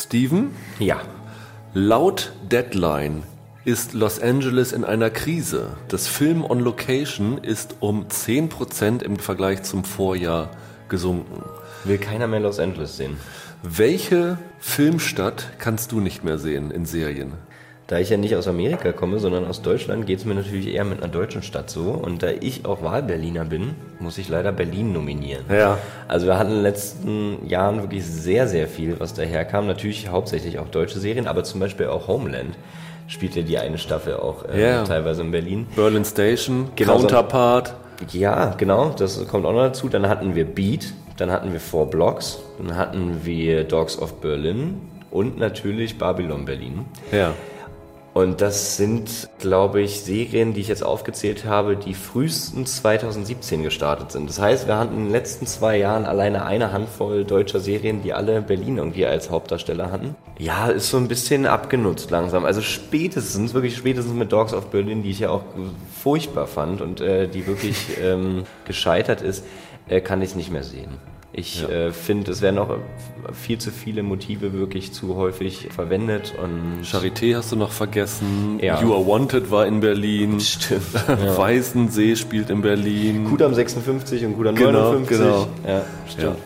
Steven, Ja. laut Deadline ist Los Angeles in einer Krise. Das Film on Location ist um 10% im Vergleich zum Vorjahr gesunken. Will keiner mehr Los Angeles sehen. Welche Filmstadt kannst du nicht mehr sehen in Serien? Da ich ja nicht aus Amerika komme, sondern aus Deutschland, geht es mir natürlich eher mit einer deutschen Stadt so. Und da ich auch Wahlberliner bin, muss ich leider Berlin nominieren. Ja. Also wir hatten in den letzten Jahren wirklich sehr, sehr viel, was daherkam. Natürlich hauptsächlich auch deutsche Serien, aber zum Beispiel auch Homeland spielt ja die eine Staffel auch äh, Ja. teilweise in Berlin. Berlin Station, Genau. Counterpart. Ja, genau, das kommt auch noch dazu. Dann hatten wir Beat, dann hatten wir Four Blocks, dann hatten wir Dogs of Berlin und natürlich Babylon Berlin. Ja. Und das sind, glaube ich, Serien, die ich jetzt aufgezählt habe, die frühestens 2017 gestartet sind. Das heißt, wir hatten in den letzten zwei Jahren alleine eine Handvoll deutscher Serien, die alle Berlin irgendwie als Hauptdarsteller hatten. Ja, ist so ein bisschen abgenutzt langsam. Also spätestens, wirklich spätestens mit Dogs of Berlin, die ich ja auch furchtbar fand und äh, die wirklich ähm, gescheitert ist, äh, kann ich es nicht mehr sehen. Ich äh, finde, es werden noch viel zu viele Motive wirklich zu häufig verwendet und Charité hast du noch vergessen. Ja. You Are Wanted war in Berlin. Stimmt. Weißensee spielt in Berlin. Kudam 56 und Kudam Genau, 59. genau. Ja, stimmt.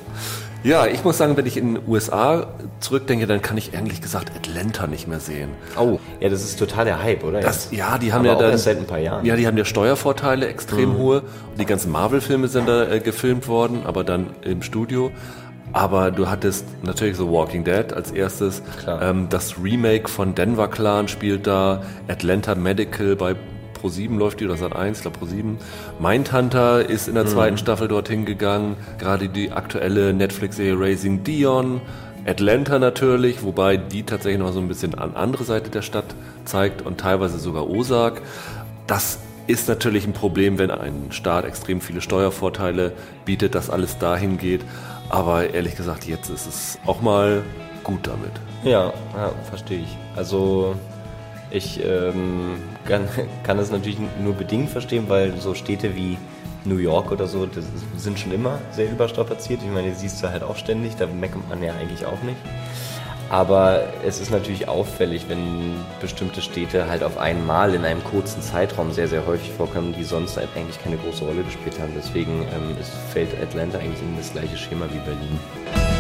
Ja, ich muss sagen, wenn ich in den USA zurückdenke, dann kann ich ehrlich gesagt Atlanta nicht mehr sehen. Oh, ja, das ist total der Hype, oder? Das, ja, die haben Aber ja dann, erst seit ein paar Jahren. Ja, die haben ja Steuervorteile extrem hohe. Und die ganzen Marvel-Filme sind da äh, gefilmt worden, aber dann im Studio. Aber du hattest natürlich so Walking Dead als erstes. Klar. Ähm, das Remake von Denver Clan spielt da. Atlanta Medical bei Pro7 läuft die oder Sat 1, ich glaube Pro7. Mindhunter ist in der zweiten Staffel dorthin gegangen. Gerade die aktuelle Netflix-Serie Raising Dion. Atlanta natürlich, wobei die tatsächlich noch so ein bisschen an andere Seite der Stadt zeigt und teilweise sogar Osaka. Das ist natürlich ein Problem, wenn ein Staat extrem viele Steuervorteile bietet, dass alles dahin geht. Aber ehrlich gesagt, jetzt ist es auch mal gut damit. Ja, ja verstehe ich. Also ich ähm, kann, kann es natürlich nur bedingt verstehen, weil so Städte wie New York oder so, das sind schon immer sehr überstrapaziert. Ich meine, die siehst du halt auch ständig, da meckert man ja eigentlich auch nicht. Aber es ist natürlich auffällig, wenn bestimmte Städte halt auf einmal in einem kurzen Zeitraum sehr, sehr häufig vorkommen, die sonst halt eigentlich keine große Rolle gespielt haben. Deswegen ähm, fällt Atlanta eigentlich in das gleiche Schema wie Berlin.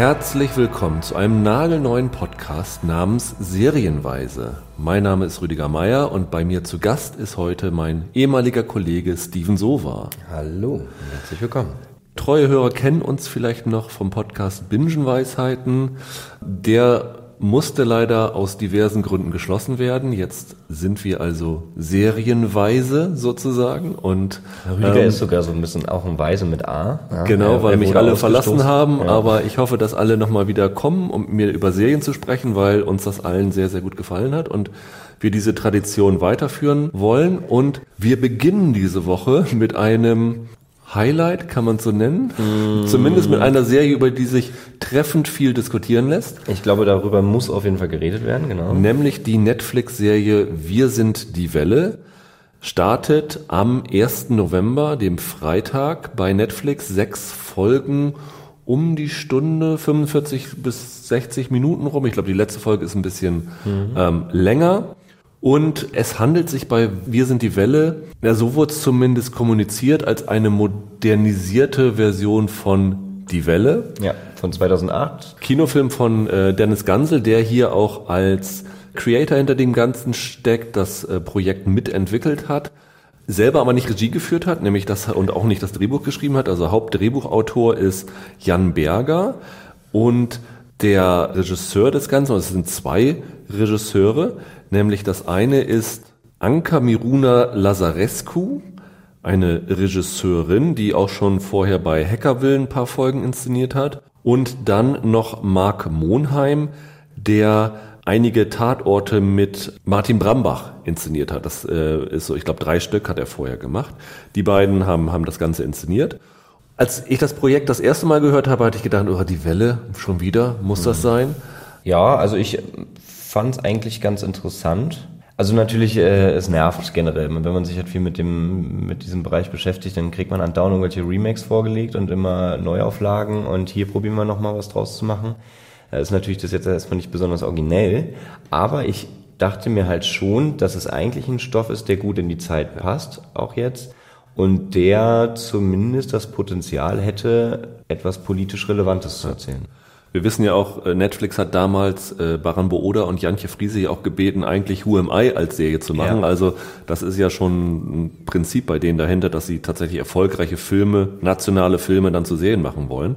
Herzlich willkommen zu einem nagelneuen Podcast namens Serienweise. Mein Name ist Rüdiger Meier und bei mir zu Gast ist heute mein ehemaliger Kollege Steven Sova. Hallo, herzlich willkommen. Treue Hörer kennen uns vielleicht noch vom Podcast Bingenweisheiten. Der musste leider aus diversen Gründen geschlossen werden. Jetzt sind wir also serienweise sozusagen und Rüdiger ähm, ist sogar so ein bisschen auch ein Weise mit A. Ja, Genau, weil mich alle verlassen haben, Ja. aber ich hoffe, dass alle nochmal wieder kommen, um mir über Serien zu sprechen, weil uns das allen sehr, sehr gut gefallen hat und wir diese Tradition weiterführen wollen. Und wir beginnen diese Woche mit einem Highlight, kann man so nennen, zumindest mit einer Serie, über die sich treffend viel diskutieren lässt, Ich glaube, darüber muss auf jeden Fall geredet werden, genau. nämlich die Netflix-Serie Wir sind die Welle. Startet am 1. November, dem Freitag, bei Netflix sechs Folgen um die Stunde, 45 bis 60 Minuten rum. Ich glaube, die letzte Folge ist ein bisschen ähm, länger. Und es handelt sich bei Wir sind die Welle, ja, so wurde es zumindest kommuniziert, als eine modernisierte Version von Die Welle. Ja, von 2008. Kinofilm von äh, Dennis Gansel, der hier auch als Creator hinter dem Ganzen steckt, das äh, Projekt mitentwickelt hat, selber aber nicht Regie geführt hat, nämlich das und auch nicht das Drehbuch geschrieben hat. Also Hauptdrehbuchautor ist Jan Berger und der Regisseur des Ganzen, und es sind zwei Regisseure, nämlich das eine ist Anka Miruna Lazarescu, eine Regisseurin, die auch schon vorher bei Hackerville ein paar Folgen inszeniert hat. Und dann noch Marc Monheim, der einige Tatorte mit Martin Brambach inszeniert hat. Das äh, ist so, ich glaube, drei Stück hat er vorher gemacht. Die beiden haben, haben das Ganze inszeniert. Als ich das Projekt das erste Mal gehört habe, hatte ich gedacht, oh, die Welle, schon wieder, muss das sein? Ja, also ich fand es eigentlich ganz interessant. Also natürlich, äh, es nervt generell. Wenn man sich halt viel mit dem, mit diesem Bereich beschäftigt, dann kriegt man andauernd irgendwelche Remakes vorgelegt und immer Neuauflagen und hier probieren wir nochmal was draus zu machen. Äh, ist natürlich das jetzt erstmal nicht besonders originell, aber ich dachte mir halt schon, dass es eigentlich ein Stoff ist, der gut in die Zeit passt, auch jetzt. Und der zumindest das Potenzial hätte, etwas politisch Relevantes zu erzählen. Wir wissen ja auch, äh, Netflix hat damals äh, Baran Booda und Jantje Friese ja auch gebeten, eigentlich Who Am I als Serie zu machen. Ja. Also das ist ja schon ein Prinzip bei denen dahinter, dass sie tatsächlich erfolgreiche Filme, nationale Filme dann zu Serien machen wollen.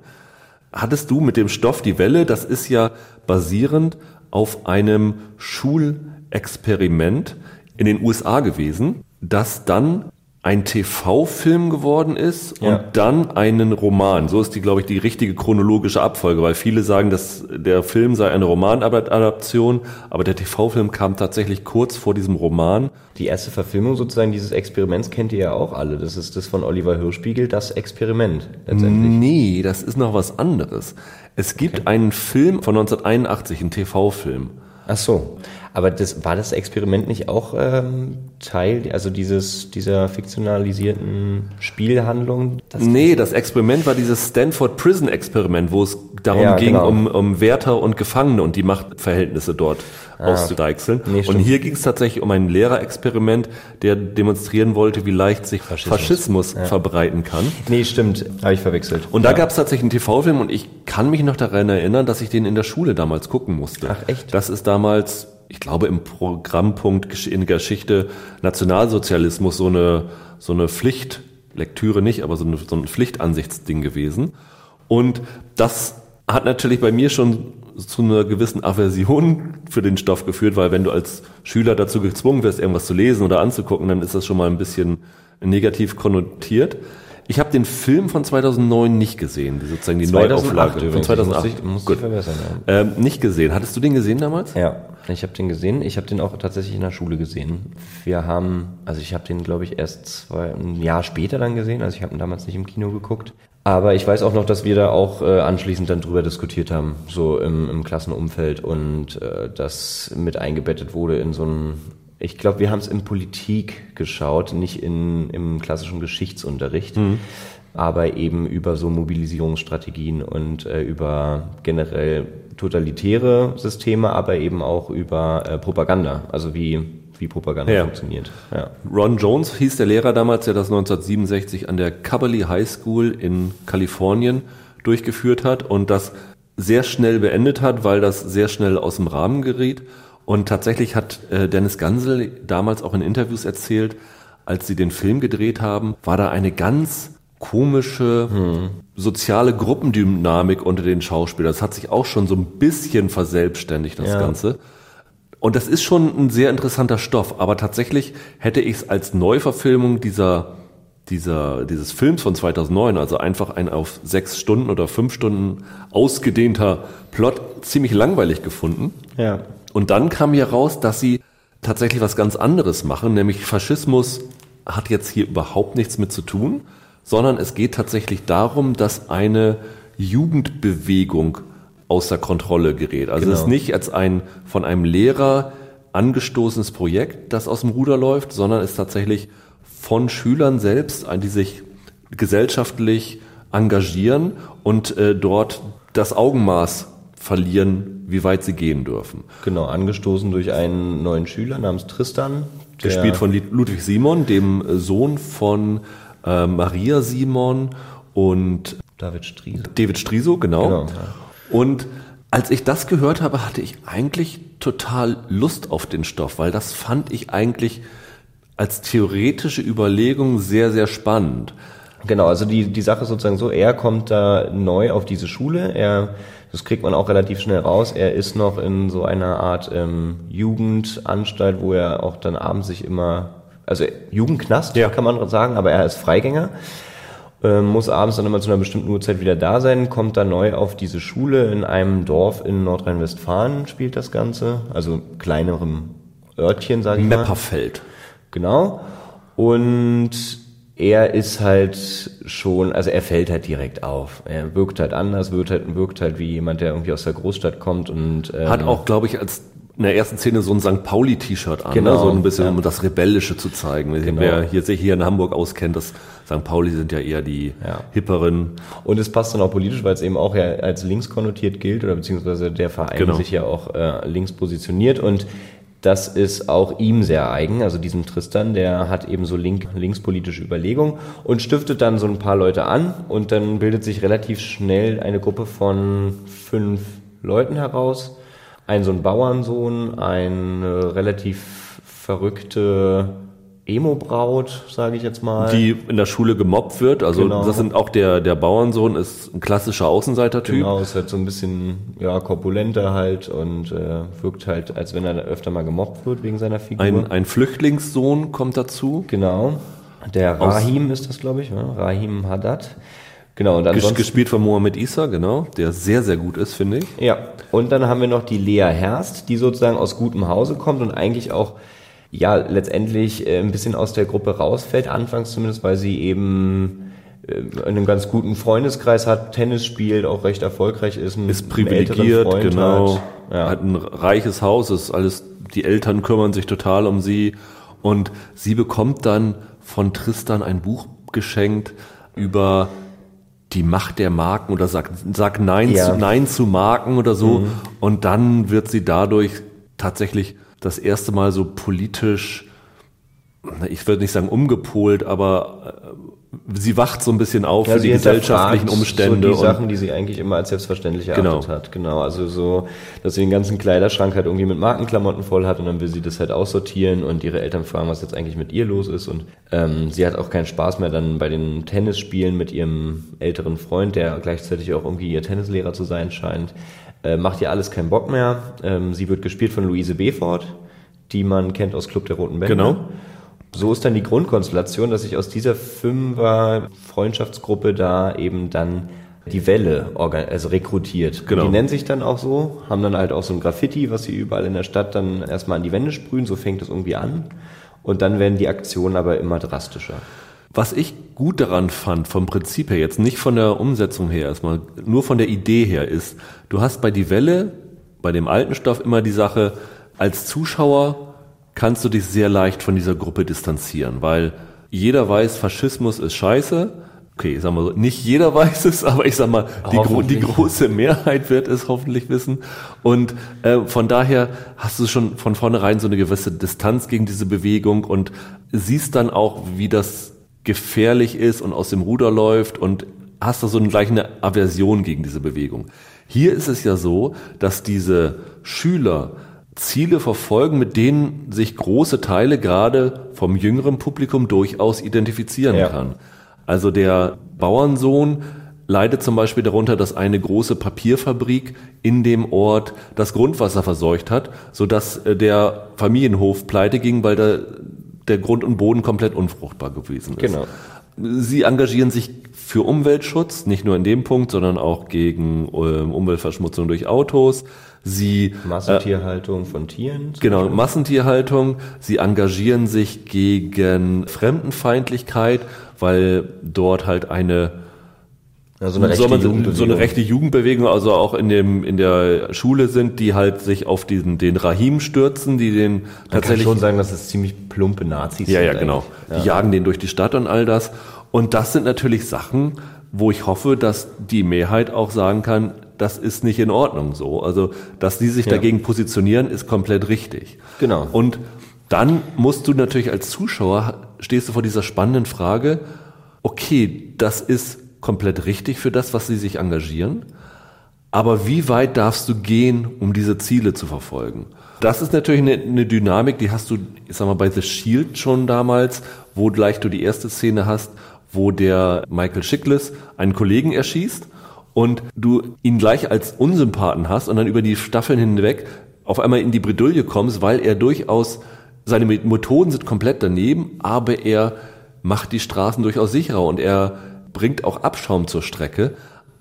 Hattest du mit dem Stoff Die Welle, das ist ja basierend auf einem Schulexperiment in den USA gewesen, das dann ein TV-Film geworden ist und ja. dann einen Roman. So ist die, glaube ich, die richtige chronologische Abfolge, weil viele sagen, dass der Film sei eine Romanadaption, aber der TV-Film kam tatsächlich kurz vor diesem Roman. Die erste Verfilmung sozusagen dieses Experiments kennt ihr ja auch alle. Das ist das von Oliver Hirschspiegel, das Experiment letztendlich. Nee, das ist noch was anderes. Es gibt okay. einen Film von 1981, einen TV-Film. Ach so. Aber das, war das Experiment nicht auch ähm, Teil, also dieses, dieser fiktionalisierten Spielhandlung? Das nee, das Experiment war dieses Stanford Prison Experiment, wo es darum ja, ging, genau. um, um Wärter und Gefangene und die Machtverhältnisse dort ah, auszudeichseln. Nee, und hier ging es tatsächlich um ein Lehrerexperiment, der demonstrieren wollte, wie leicht sich Faschismus, Faschismus ja. verbreiten kann. Nee, stimmt, habe ich verwechselt. Und da ja. gab es tatsächlich einen TV-Film und ich kann mich noch daran erinnern, dass ich den in der Schule damals gucken musste. Ach echt? Das ist damals ich glaube, im Programmpunkt in Geschichte Nationalsozialismus so eine, so eine Pflichtlektüre nicht, aber so, eine, so ein Pflichtansichtsding gewesen. Und das hat natürlich bei mir schon zu einer gewissen Aversion für den Stoff geführt, weil wenn du als Schüler dazu gezwungen wirst, irgendwas zu lesen oder anzugucken, dann ist das schon mal ein bisschen negativ konnotiert. Ich habe den Film von 2009 nicht gesehen, sozusagen die 2008 Neuauflage von 2008. Muss ich, muss Gut. verbessern, ja. ähm, nicht gesehen. Hattest du den gesehen damals? Ja, ich habe den gesehen. Ich habe den auch tatsächlich in der Schule gesehen. Wir haben, also ich habe den, glaube ich, erst zwei, ein Jahr später dann gesehen. Also ich habe ihn damals nicht im Kino geguckt. Aber ich weiß auch noch, dass wir da auch äh, anschließend dann drüber diskutiert haben, so im, im Klassenumfeld und äh, das mit eingebettet wurde in so ein ich glaube, wir haben es in Politik geschaut, nicht in, im klassischen Geschichtsunterricht, mhm. aber eben über so Mobilisierungsstrategien und äh, über generell totalitäre Systeme, aber eben auch über äh, Propaganda, also wie, wie Propaganda ja. funktioniert. Ja. Ron Jones hieß der Lehrer damals, der das 1967 an der Cubberley High School in Kalifornien durchgeführt hat und das sehr schnell beendet hat, weil das sehr schnell aus dem Rahmen geriet und tatsächlich hat äh, Dennis Gansel damals auch in Interviews erzählt, als sie den Film gedreht haben, war da eine ganz komische hm. soziale Gruppendynamik unter den Schauspielern. Das hat sich auch schon so ein bisschen verselbstständigt, das ja. Ganze. Und das ist schon ein sehr interessanter Stoff, aber tatsächlich hätte ich es als Neuverfilmung dieser, dieser, dieses Films von 2009, also einfach ein auf sechs Stunden oder fünf Stunden ausgedehnter Plot, ziemlich langweilig gefunden. Ja. Und dann kam hier raus, dass sie tatsächlich was ganz anderes machen, nämlich Faschismus hat jetzt hier überhaupt nichts mit zu tun, sondern es geht tatsächlich darum, dass eine Jugendbewegung außer Kontrolle gerät. Also genau. es ist nicht als ein von einem Lehrer angestoßenes Projekt, das aus dem Ruder läuft, sondern es ist tatsächlich von Schülern selbst, die sich gesellschaftlich engagieren und äh, dort das Augenmaß verlieren, wie weit sie gehen dürfen. Genau, angestoßen durch einen neuen Schüler namens Tristan. Gespielt von Ludwig Simon, dem Sohn von äh, Maria Simon und David Striso. David Striso, genau. genau ja. Und als ich das gehört habe, hatte ich eigentlich total Lust auf den Stoff, weil das fand ich eigentlich als theoretische Überlegung sehr, sehr spannend. Genau, also die, die Sache ist sozusagen so, er kommt da neu auf diese Schule, er das kriegt man auch relativ schnell raus. Er ist noch in so einer Art ähm, Jugendanstalt, wo er auch dann abends sich immer, also Jugendknast ja. kann man sagen, aber er ist Freigänger. Ähm, muss abends dann immer zu einer bestimmten Uhrzeit wieder da sein, kommt dann neu auf diese Schule in einem Dorf in Nordrhein-Westfalen, spielt das Ganze, also kleinerem Örtchen, sage ich mal. Mepperfeld. Genau. Und er ist halt schon, also er fällt halt direkt auf. Er wirkt halt anders, wirkt halt, wirkt halt wie jemand, der irgendwie aus der Großstadt kommt und ähm, hat auch, glaube ich, als in der ersten Szene so ein St. Pauli-T-Shirt an, Genau, ne? so ein bisschen, ja. um das Rebellische zu zeigen. Genau. Wer hier, sich hier in Hamburg auskennt, das St. Pauli sind ja eher die Ja. hipperen. Und es passt dann auch politisch, weil es eben auch ja als links konnotiert gilt oder beziehungsweise der Verein Genau. sich ja auch äh, links positioniert und das ist auch ihm sehr eigen, also diesem Tristan, der hat eben so link, linkspolitische Überlegungen und stiftet dann so ein paar Leute an und dann bildet sich relativ schnell eine Gruppe von fünf Leuten heraus. Ein so ein Bauernsohn, eine relativ verrückte Emo-Braut, sage ich jetzt mal. die in der Schule gemobbt wird. Also Genau. das sind auch der, der Bauernsohn ist ein klassischer Außenseiter-Typ. Genau, ist halt so ein bisschen ja, korpulenter halt und äh, wirkt halt, als wenn er öfter mal gemobbt wird wegen seiner Figur. Ein, ein Flüchtlingssohn kommt dazu. genau. Der Aus- Rahim ist das, glaube ich, ja? Rahim Haddad. Genau, und ansonsten. gespielt von Mohamed Issa, genau, der sehr, sehr gut ist, finde ich. Ja, und dann haben wir noch die Lea Herst, die sozusagen aus gutem Hause kommt und eigentlich auch ja letztendlich äh, ein bisschen aus der Gruppe rausfällt, anfangs zumindest, weil sie eben äh, einen ganz guten Freundeskreis hat, Tennis spielt, auch recht erfolgreich ist, einen, Ist privilegiert, Freund genau. Hat. Ja. Hat ein reiches Haus, ist alles, die Eltern kümmern sich total um sie. Und sie bekommt dann von Tristan ein Buch geschenkt über die Macht der Marken oder sagt, sagt Nein, Ja. zu, Nein zu Marken oder so. Und dann wird sie dadurch tatsächlich das erste Mal so politisch, ich würde nicht sagen umgepolt, aber äh, sie wacht so ein bisschen auf Ja, für die gesellschaftlichen Umstände. So die Sachen, die sie eigentlich immer als selbstverständlich Genau. erachtet hat. Genau. Also so, dass sie den ganzen Kleiderschrank halt irgendwie mit Markenklamotten voll hat und dann will sie das halt aussortieren und ihre Eltern fragen, was jetzt eigentlich mit ihr los ist. Und ähm, sie hat auch keinen Spaß mehr dann bei den Tennisspielen mit ihrem älteren Freund, der gleichzeitig auch irgendwie ihr Tennislehrer zu sein scheint. Äh, macht ihr alles keinen Bock mehr. Ähm, sie wird gespielt von Luise Befort, die man kennt aus Club der Roten Bänder. Genau. So ist dann die Grundkonstellation, dass sich aus dieser Fünfer Freundschaftsgruppe da eben dann die Welle also rekrutiert. Genau. Die nennen sich dann auch so, haben dann halt auch so ein Graffiti, was sie überall in der Stadt dann erstmal an die Wände sprühen, so fängt es irgendwie an. Und dann werden die Aktionen aber immer drastischer. Was ich gut daran fand, vom Prinzip her, jetzt nicht von der Umsetzung her erstmal, nur von der Idee her, ist, du hast bei die Welle, bei dem alten Stoff immer die Sache, als Zuschauer kannst du dich sehr leicht von dieser Gruppe distanzieren, weil jeder weiß, Faschismus ist scheiße. Okay, ich sag mal so, nicht jeder weiß es, aber ich sag mal, die, gro die große Mehrheit wird es hoffentlich wissen. Und äh, von daher hast du schon von vornherein so eine gewisse Distanz gegen diese Bewegung und siehst dann auch, wie das gefährlich ist und aus dem Ruder läuft und hast da so eine, gleich eine Aversion gegen diese Bewegung. Hier ist es ja so, dass diese Schüler Ziele verfolgen, mit denen sich große Teile gerade vom jüngeren Publikum durchaus identifizieren Ja. kann. Also der Bauernsohn leidet zum Beispiel darunter, dass eine große Papierfabrik in dem Ort das Grundwasser verseucht hat, sodass äh, der Familienhof pleite ging, weil der, der Grund und Boden komplett unfruchtbar gewesen ist. Genau. Sie engagieren sich für Umweltschutz, nicht nur in dem Punkt, sondern auch gegen ähm, Umweltverschmutzung durch Autos. Sie Massentierhaltung von Tieren. Genau. Massentierhaltung. Sie engagieren sich gegen Fremdenfeindlichkeit, weil dort halt eine Also eine soll rechte man- so Jugendbewegung. eine rechte Jugendbewegung, also auch in dem in der Schule sind, die halt sich auf diesen den Rahim stürzen, die den Man kann tatsächlich schon sagen, dass es ziemlich plumpe Nazis ja sind. ja genau, eigentlich. die jagen den durch die Stadt und all das. Und das sind natürlich Sachen, wo ich hoffe, dass die Mehrheit auch sagen kann, das ist nicht in Ordnung so. Also, dass die sich Ja. dagegen positionieren, ist komplett richtig. Genau. Und dann musst du natürlich als Zuschauer, stehst du vor dieser spannenden Frage, okay, das ist komplett richtig für das, was sie sich engagieren, aber wie weit darfst du gehen, um diese Ziele zu verfolgen? Das ist natürlich eine, eine Dynamik, die hast du, ich sag mal, bei The Shield schon damals, wo gleich du die erste Szene hast, wo der Michael Chiklis einen Kollegen erschießt und du ihn gleich als Unsympathen hast und dann über die Staffeln hinweg auf einmal in die Bredouille kommst, weil er durchaus, seine Methoden sind komplett daneben, aber er macht die Straßen durchaus sicherer und er bringt auch Abschaum zur Strecke.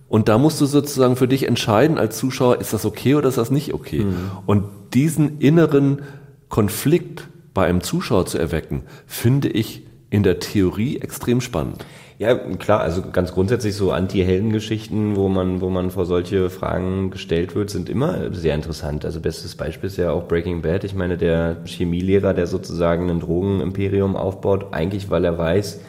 Und da musst du sozusagen für dich entscheiden als Zuschauer, ist das okay oder ist das nicht okay? Und diesen inneren Konflikt bei einem Zuschauer zu erwecken, finde ich in der Theorie extrem spannend. Ja, klar, also ganz grundsätzlich so Anti-Helden-Geschichten, wo man, wo man vor solche Fragen gestellt wird, sind immer sehr interessant. Also bestes Beispiel ist ja auch Breaking Bad. Ich meine, der Chemielehrer, der sozusagen ein Drogenimperium aufbaut, eigentlich weil er weiß,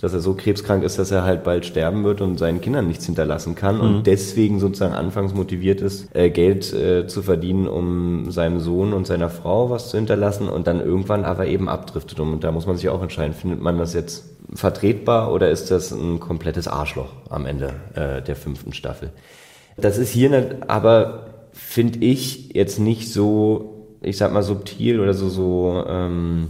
dass er so krebskrank ist, dass er halt bald sterben wird und seinen Kindern nichts hinterlassen kann mhm. und deswegen sozusagen anfangs motiviert ist, äh, Geld äh, zu verdienen, um seinem Sohn und seiner Frau was zu hinterlassen und dann irgendwann aber eben abdriftet. Und da muss man sich auch entscheiden, findet man das jetzt vertretbar oder ist das ein komplettes Arschloch am Ende äh, der fünften Staffel? Das ist hier nicht, aber finde ich jetzt nicht so, ich sag mal subtil oder so so ähm,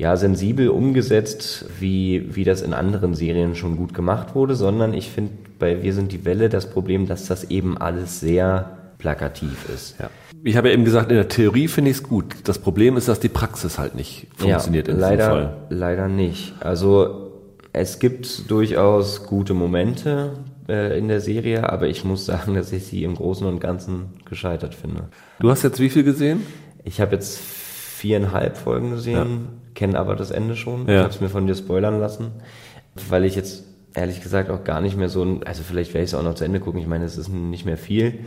ja sensibel umgesetzt, wie wie das in anderen Serien schon gut gemacht wurde, sondern ich finde bei Wir sind die Welle das Problem, dass das eben alles sehr plakativ ist. Ja. Ich habe ja eben gesagt, in der Theorie finde ich es gut. Das Problem ist, dass die Praxis halt nicht funktioniert ja, in leider, Fall. Leider nicht. Also es gibt durchaus gute Momente äh, in der Serie, aber ich muss sagen, dass ich sie im Großen und Ganzen gescheitert finde. Du hast jetzt wie viel gesehen? Ich habe jetzt viereinhalb Folgen gesehen, ja. Kenne aber das Ende schon. Ja. Ich habe es mir von dir spoilern lassen, weil ich jetzt ehrlich gesagt auch gar nicht mehr so, also vielleicht werde ich es auch noch zu Ende gucken. Ich meine, es ist nicht mehr viel,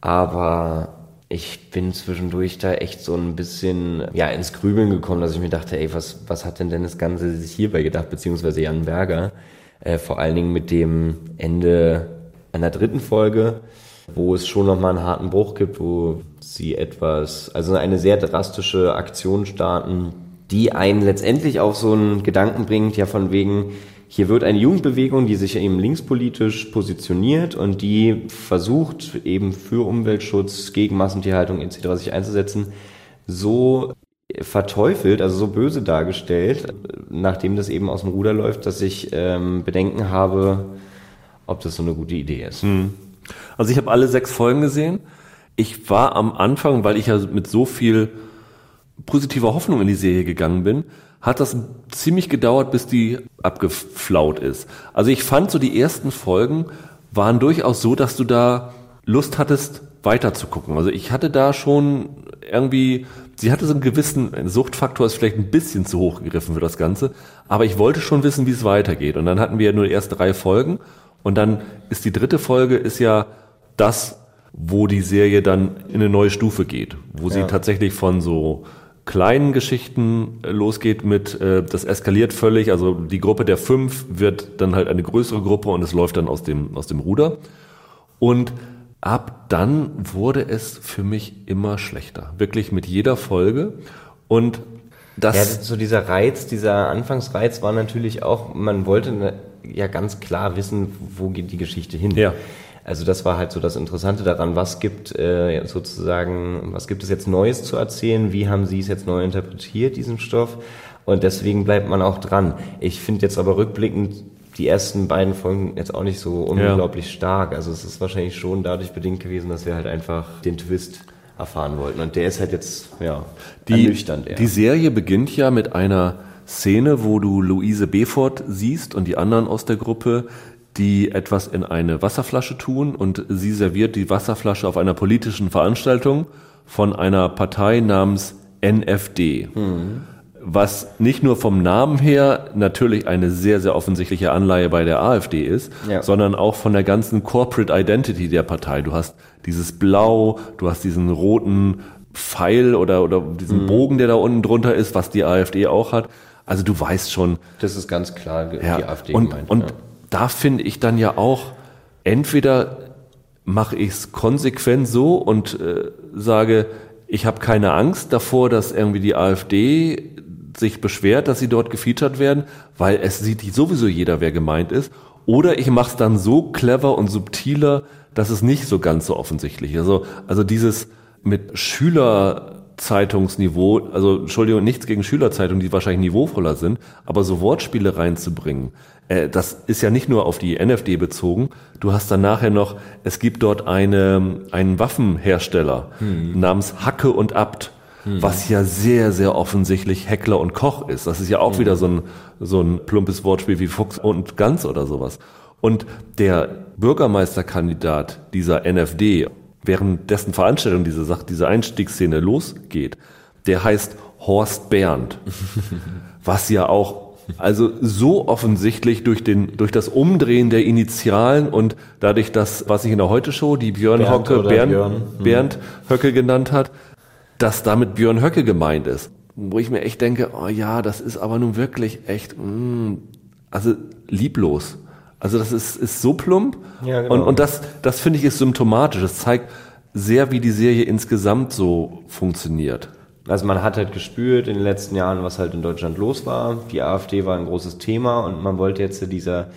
aber ich bin zwischendurch da echt so ein bisschen ja ins Grübeln gekommen, dass ich mir dachte, ey, was, was hat denn Dennis Ganze sich hierbei gedacht, beziehungsweise Jan Berger, äh, vor allen Dingen mit dem Ende einer dritten Folge, wo es schon nochmal einen harten Bruch gibt, wo sie etwas, also eine sehr drastische Aktion starten, die einen letztendlich auf so einen Gedanken bringt, ja von wegen, hier wird eine Jugendbewegung, die sich eben linkspolitisch positioniert und die versucht eben für Umweltschutz, gegen Massentierhaltung etc. sich einzusetzen, so verteufelt, also so böse dargestellt, nachdem das eben aus dem Ruder läuft, dass ich ähm, Bedenken habe, ob das so eine gute Idee ist. Hm. Also ich habe alle sechs Folgen gesehen. Ich war am Anfang, weil ich ja mit so viel positiver Hoffnung in die Serie gegangen bin, hat das ziemlich gedauert, bis die abgeflaut ist. Also ich fand so die ersten Folgen waren durchaus so, dass du da Lust hattest, weiter zu gucken. Also ich hatte da schon irgendwie, sie hatte so einen gewissen, Suchtfaktor ist vielleicht ein bisschen zu hoch gegriffen für das Ganze, aber ich wollte schon wissen, wie es weitergeht. Und dann hatten wir ja nur ersten drei Folgen und dann ist die dritte Folge ist ja das, wo die Serie dann in eine neue Stufe geht, wo ja. sie tatsächlich von so kleinen Geschichten äh, losgeht mit, äh, das eskaliert völlig, also die Gruppe der fünf wird dann halt eine größere Gruppe und es läuft dann aus dem, aus dem Ruder. Und ab dann wurde es für mich immer schlechter. Wirklich mit jeder Folge. Und das. Ja, so dieser Reiz, dieser Anfangsreiz war natürlich auch, man wollte ne, ja ganz klar wissen, wo geht die Geschichte hin. Ja. Also das war halt so das Interessante daran, was gibt äh, sozusagen, was gibt es jetzt Neues zu erzählen, wie haben Sie es jetzt neu interpretiert, diesen Stoff? Und deswegen bleibt man auch dran. Ich finde jetzt aber rückblickend die ersten beiden Folgen jetzt auch nicht so unglaublich ja. stark. Also es ist wahrscheinlich schon dadurch bedingt gewesen, dass wir halt einfach den Twist erfahren wollten. Und der ist halt jetzt, ja, die, ernüchternd eher. Die Serie beginnt ja mit einer Szene, wo du Luise Befort siehst und die anderen aus der Gruppe, die etwas in eine Wasserflasche tun und sie serviert die Wasserflasche auf einer politischen Veranstaltung von einer Partei namens NFD. Mhm. Was nicht nur vom Namen her natürlich eine sehr, sehr offensichtliche Anleihe bei der AfD ist, ja. sondern auch von der ganzen Corporate Identity der Partei. Du hast dieses Blau, du hast diesen roten Pfeil oder, oder diesen mhm. Bogen, der da unten drunter ist, was die AfD auch hat. Also du weißt schon. Das ist ganz klar die ja, AfD und, gemeint. Und ja da finde ich dann ja auch, entweder mache ich es konsequent so und äh, sage, ich habe keine Angst davor, dass irgendwie die AfD sich beschwert, dass sie dort gefeatured werden, weil es sieht sowieso jeder, wer gemeint ist. Oder ich mache es dann so clever und subtiler, dass es nicht so ganz so offensichtlich ist. Also, also dieses mit Schülerzeitungsniveau, also Entschuldigung, nichts gegen Schülerzeitungen, die wahrscheinlich niveauvoller sind, aber so Wortspiele reinzubringen, äh, das ist ja nicht nur auf die NFD bezogen. Du hast dann nachher noch, es gibt dort eine, einen Waffenhersteller hm. namens Hacke und Abt, hm. was ja sehr, sehr offensichtlich Heckler und Koch ist. Das ist ja auch hm. wieder so ein, so ein plumpes Wortspiel wie Fuchs und Gans oder sowas. Und der Bürgermeisterkandidat dieser NFD, während dessen Veranstaltung diese Sache, diese Einstiegsszene losgeht, der heißt Horst Bernd, was ja auch Also so offensichtlich durch den durch das Umdrehen der Initialen und dadurch, dass was ich in der Heute Show die Björn Bernd Hocke Bernd, Björn. Hm. Bernd Höcke genannt hat, dass damit Björn Höcke gemeint ist. Wo ich mir echt denke, oh ja, das ist aber nun wirklich echt, mm, also lieblos. Also das ist, ist so plump. Ja, genau. Und, und das, das finde ich ist symptomatisch. Das zeigt sehr, wie die Serie insgesamt so funktioniert. Also man hat halt gespürt in den letzten Jahren, was halt in Deutschland los war. Die AfD war ein großes Thema und man wollte jetzt dieser,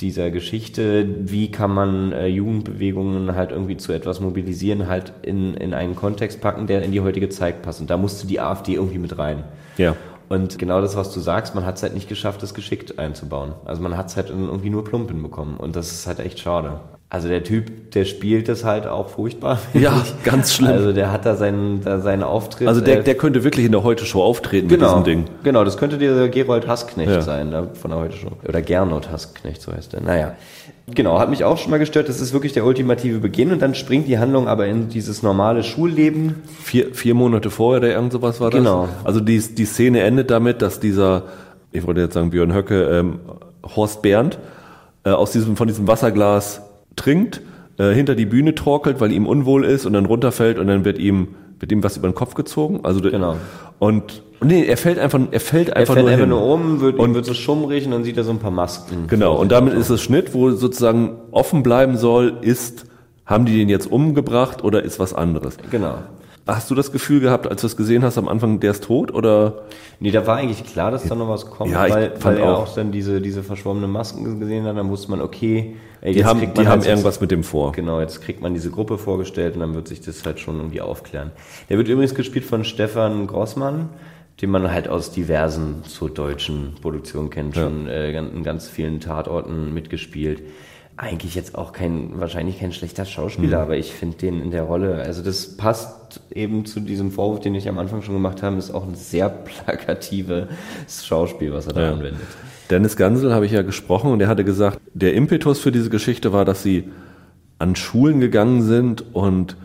dieser Geschichte, wie kann man äh, Jugendbewegungen halt irgendwie zu etwas mobilisieren, halt in, in einen Kontext packen, der in die heutige Zeit passt. Und da musste die AfD irgendwie mit rein. Ja. Und genau das, was du sagst, man hat es halt nicht geschafft, das geschickt einzubauen. Also man hat es halt irgendwie nur plump hinbekommen. Und das ist halt echt schade. Also der Typ, der spielt das halt auch furchtbar. Ja, ich. ganz schlimm. Also der hat da seinen, da seinen Auftritt. Also der, der könnte wirklich in der Heute-Show auftreten genau, mit diesem Ding. Genau, das könnte dieser Gerold Hassknecht Ja. sein, ne, von der Heute Show. Oder Gernot Hassknecht, so heißt er. Naja. Genau, hat mich auch schon mal gestört. Das ist wirklich der ultimative Beginn und dann springt die Handlung aber in dieses normale Schulleben. Vier, vier Monate vorher oder irgend sowas war das. Genau. Also die, die Szene endet damit, dass dieser, ich wollte jetzt sagen Björn Höcke, ähm, Horst Bernd, äh, aus diesem, von diesem Wasserglas trinkt, äh, hinter die Bühne torkelt, weil ihm unwohl ist und dann runterfällt und dann wird ihm, wird ihm was über den Kopf gezogen. Also Genau. Und nee, er fällt einfach, er fällt Er einfach fällt nur einfach hin. nur um, wird, Und- wird so schummrig und dann sieht er so ein paar Masken. Genau, und damit ist es Schnitt, wo sozusagen offen bleiben soll, ist, haben die den jetzt umgebracht oder ist was anderes? Genau. Hast du das Gefühl gehabt, als du es gesehen hast am Anfang, der ist tot oder? Nee, da war eigentlich klar, dass da noch was kommt, Ja, ich weil, fand weil er auch. auch dann diese, diese verschwommenen Masken gesehen hat, dann wusste man, okay, ey, Die haben, kriegt die haben halt irgendwas mit dem vor. Genau, jetzt kriegt man diese Gruppe vorgestellt und dann wird sich das halt schon irgendwie aufklären. Der wird übrigens gespielt von Stefan Grossmann, den man halt aus diversen so deutschen Produktionen kennt, schon äh, in ganz vielen Tatorten mitgespielt. Eigentlich jetzt auch kein, wahrscheinlich kein schlechter Schauspieler, Mhm. aber ich finde den in der Rolle, also das passt eben zu diesem Vorwurf, den ich am Anfang schon gemacht habe, ist auch ein sehr plakatives Schauspiel, was er da Ja. anwendet. Dennis Gansel habe ich ja gesprochen und er hatte gesagt, der Impetus für diese Geschichte war, dass sie an Schulen gegangen sind und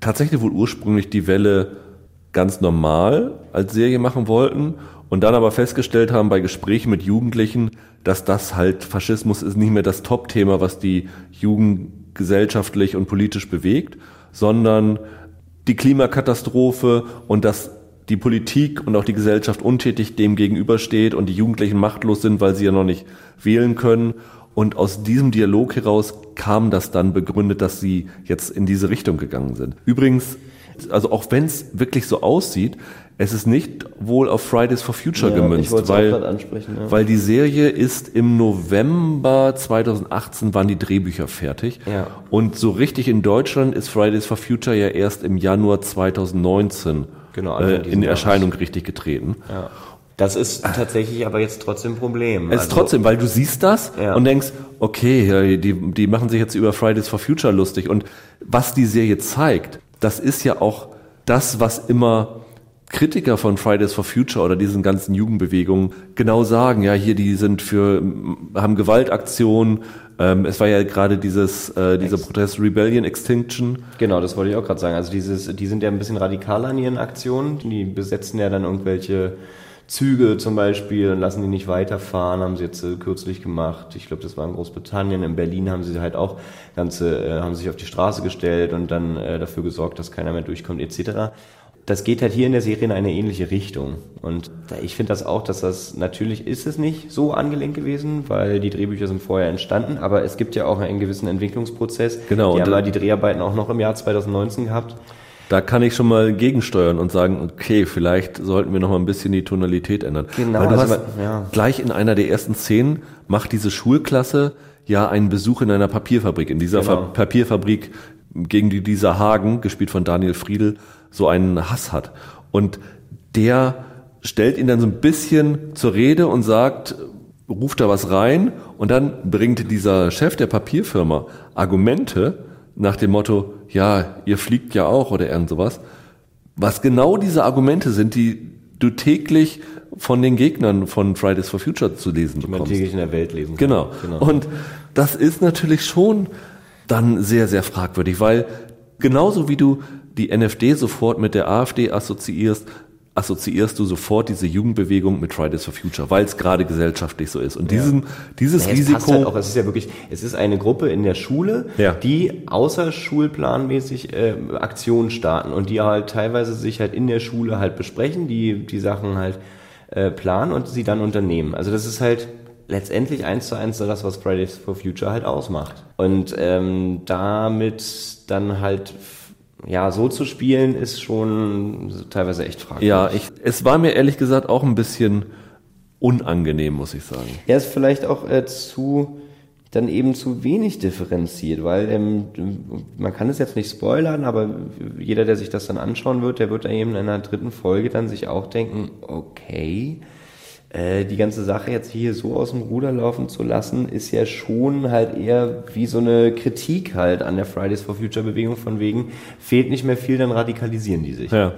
tatsächlich wohl ursprünglich die Welle ganz normal als Serie machen wollten und dann aber festgestellt haben bei Gesprächen mit Jugendlichen, dass das halt Faschismus ist nicht mehr das Top-Thema, was die Jugend gesellschaftlich und politisch bewegt, sondern die Klimakatastrophe und dass die Politik und auch die Gesellschaft untätig dem gegenübersteht und die Jugendlichen machtlos sind, weil sie ja noch nicht wählen können. Und aus diesem Dialog heraus kam das dann begründet, dass sie jetzt in diese Richtung gegangen sind. Übrigens, also auch wenn es wirklich so aussieht, es ist nicht wohl auf Fridays for Future Ja, gemünzt, weil, ja. weil die Serie ist im November 2018 waren die Drehbücher fertig. Ja. Und so richtig in Deutschland ist Fridays for Future ja erst im Januar 2019 Genau, äh, in. Erscheinung richtig getreten. Ja. Das ist tatsächlich aber jetzt trotzdem ein Problem. Es ist trotzdem, weil du siehst das Ja. und denkst, okay, die, die machen sich jetzt über Fridays for Future lustig. Und was die Serie zeigt, das ist ja auch das, was immer Kritiker von Fridays for Future oder diesen ganzen Jugendbewegungen genau sagen, ja, hier, die sind für, haben Gewaltaktionen. Ähm, es war ja gerade dieses, äh, dieser Protest Rebellion Extinction. Genau, das wollte ich auch gerade sagen. Also dieses, die sind ja ein bisschen radikaler in ihren Aktionen. Die besetzen ja dann irgendwelche Züge zum Beispiel und lassen die nicht weiterfahren, haben sie jetzt äh, kürzlich gemacht. Ich glaube, das war in Großbritannien. In Berlin haben sie halt auch ganze, äh, haben sich auf die Straße gestellt und dann äh, dafür gesorgt, dass keiner mehr durchkommt, etc. Das geht halt hier in der Serie in eine ähnliche Richtung. Und ich finde das auch, dass das, natürlich ist es nicht so angelehnt gewesen, weil die Drehbücher sind vorher entstanden, aber es gibt ja auch einen gewissen Entwicklungsprozess. Genau, Die und haben da- ja die Dreharbeiten auch noch im Jahr 2019 gehabt. Da kann ich schon mal gegensteuern und sagen, okay, vielleicht sollten wir noch mal ein bisschen die Tonalität ändern. Genau, Weil hast man- ja. gleich in einer der ersten Szenen macht diese Schulklasse ja einen Besuch in einer Papierfabrik. In dieser Genau. Fa Papierfabrik, gegen die dieser Hagen, gespielt von Daniel Friedel, so einen Hass hat. Und der stellt ihn dann so ein bisschen zur Rede und sagt, ruft da was rein und dann bringt dieser Chef der Papierfirma Argumente nach dem Motto, ja, ihr fliegt ja auch oder irgend sowas. Was genau diese Argumente sind, die du täglich von den Gegnern von Fridays for Future zu lesen Die man bekommst. täglich in der Welt lesen kann. Genau. genau. Und das ist natürlich schon dann sehr, sehr fragwürdig, weil genauso wie du die NFD sofort mit der AfD assoziierst, assoziierst du sofort diese Jugendbewegung mit Fridays for Future, weil es gerade gesellschaftlich so ist. Und ja. dieses naja, Risiko. Halt auch, es ist ja wirklich, es ist eine Gruppe in der Schule, ja. die außerschulplanmäßig äh, Aktionen starten und die halt teilweise sich halt in der Schule halt besprechen, die die Sachen halt äh, planen und sie dann unternehmen. Also das ist halt letztendlich eins zu eins das, was Fridays for Future halt ausmacht. Und ähm, damit dann halt ja, so zu spielen ist schon teilweise echt fragwürdig. Ja, ich, es war mir ehrlich gesagt auch ein bisschen unangenehm, muss ich sagen. Er ist vielleicht auch äh, zu, dann eben zu wenig differenziert, weil ähm, man kann es jetzt nicht spoilern, aber jeder, der sich das dann anschauen wird, der wird dann eben in einer dritten Folge dann sich auch denken, okay, äh, die ganze Sache jetzt hier so aus dem Ruder laufen zu lassen, ist ja schon halt eher wie so eine Kritik halt an der Fridays for Future Bewegung von wegen, fehlt nicht mehr viel, dann radikalisieren die sich. Ja.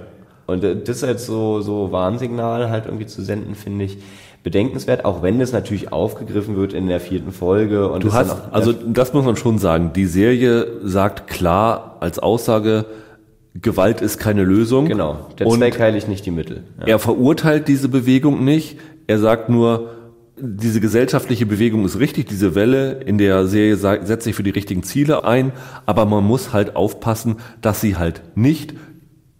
Und äh, das als so, so Warnsignal halt irgendwie zu senden, finde ich bedenkenswert, auch wenn es natürlich aufgegriffen wird in der vierten Folge. Und du hast, also das muss man schon sagen, die Serie sagt klar als Aussage, Gewalt ist keine Lösung. Genau, der Zweck heiligt nicht die Mittel. Ja. Er verurteilt diese Bewegung nicht, er sagt nur, diese gesellschaftliche Bewegung ist richtig, diese Welle in der Serie setzt sich für die richtigen Ziele ein, aber man muss halt aufpassen, dass sie halt nicht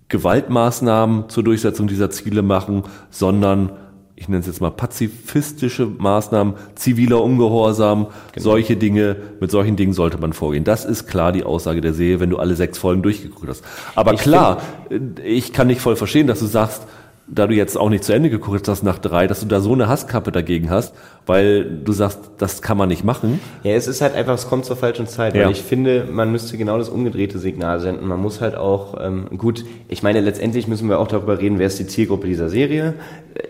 Gewaltmaßnahmen zur Durchsetzung dieser Ziele machen, sondern ich nenne es jetzt mal pazifistische Maßnahmen, ziviler Ungehorsam, genau. solche Dinge, mit solchen Dingen sollte man vorgehen. Das ist klar die Aussage der Serie, wenn du alle sechs Folgen durchgeguckt hast. Aber ich klar, ich kann nicht voll verstehen, dass du sagst, da du jetzt auch nicht zu Ende geguckt hast nach drei, dass du da so eine Hasskappe dagegen hast, weil du sagst, das kann man nicht machen. Ja, es ist halt einfach, es kommt zur falschen Zeit, ja. weil ich finde, man müsste genau das umgedrehte Signal senden. Man muss halt auch, ähm, gut, ich meine, letztendlich müssen wir auch darüber reden, wer ist die Zielgruppe dieser Serie.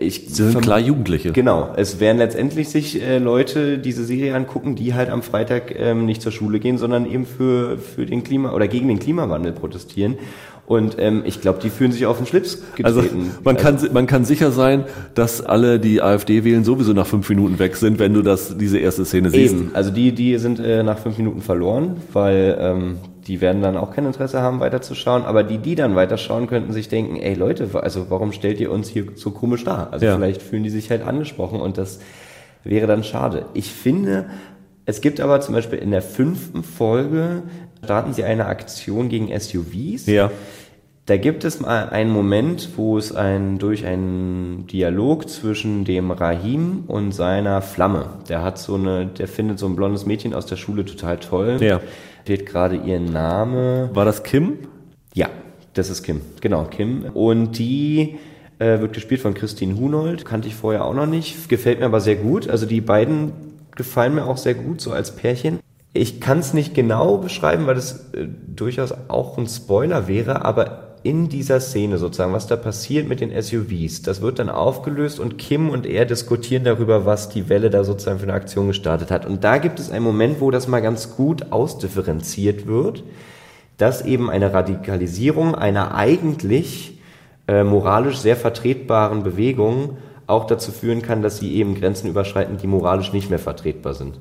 Ich, Sie sind klar Jugendliche. Genau, es werden letztendlich sich äh, Leute diese Serie angucken, die halt am Freitag ähm, nicht zur Schule gehen, sondern eben für, für den Klima oder gegen den Klimawandel protestieren. Und ähm, ich glaube, die fühlen sich auf den Schlips getreten. Also man kann also man kann sicher sein, dass alle, die AfD wählen, sowieso nach fünf Minuten weg sind, wenn du das diese erste Szene siehst. Eben. Also die die sind äh, nach fünf Minuten verloren, weil ähm, die werden dann auch kein Interesse haben, weiterzuschauen. Aber die, die dann weiterschauen, könnten sich denken, ey Leute, also warum stellt ihr uns hier so komisch dar? Also ja. vielleicht fühlen die sich halt angesprochen und das wäre dann schade. Ich finde, es gibt aber zum Beispiel in der fünften Folge starten sie eine Aktion gegen SUVs. Ja. Da gibt es mal einen Moment, wo es ein, durch einen Dialog zwischen dem Rahim und seiner Flamme, der hat so eine, der findet so ein blondes Mädchen aus der Schule total toll. Ja. Steht gerade ihr Name. War das Kim? Ja, das ist Kim. Genau, Kim. Und die äh, wird gespielt von Christine Hunold. Kannte ich vorher auch noch nicht. Gefällt mir aber sehr gut. Also die beiden gefallen mir auch sehr gut, so als Pärchen. Ich kann es nicht genau beschreiben, weil das äh, durchaus auch ein Spoiler wäre, aber in dieser Szene sozusagen, was da passiert mit den SUVs, das wird dann aufgelöst und Kim und er diskutieren darüber, was die Welle da sozusagen für eine Aktion gestartet hat. Und da gibt es einen Moment, wo das mal ganz gut ausdifferenziert wird, dass eben eine Radikalisierung einer eigentlich äh, moralisch sehr vertretbaren Bewegung auch dazu führen kann, dass sie eben Grenzen überschreiten, die moralisch nicht mehr vertretbar sind.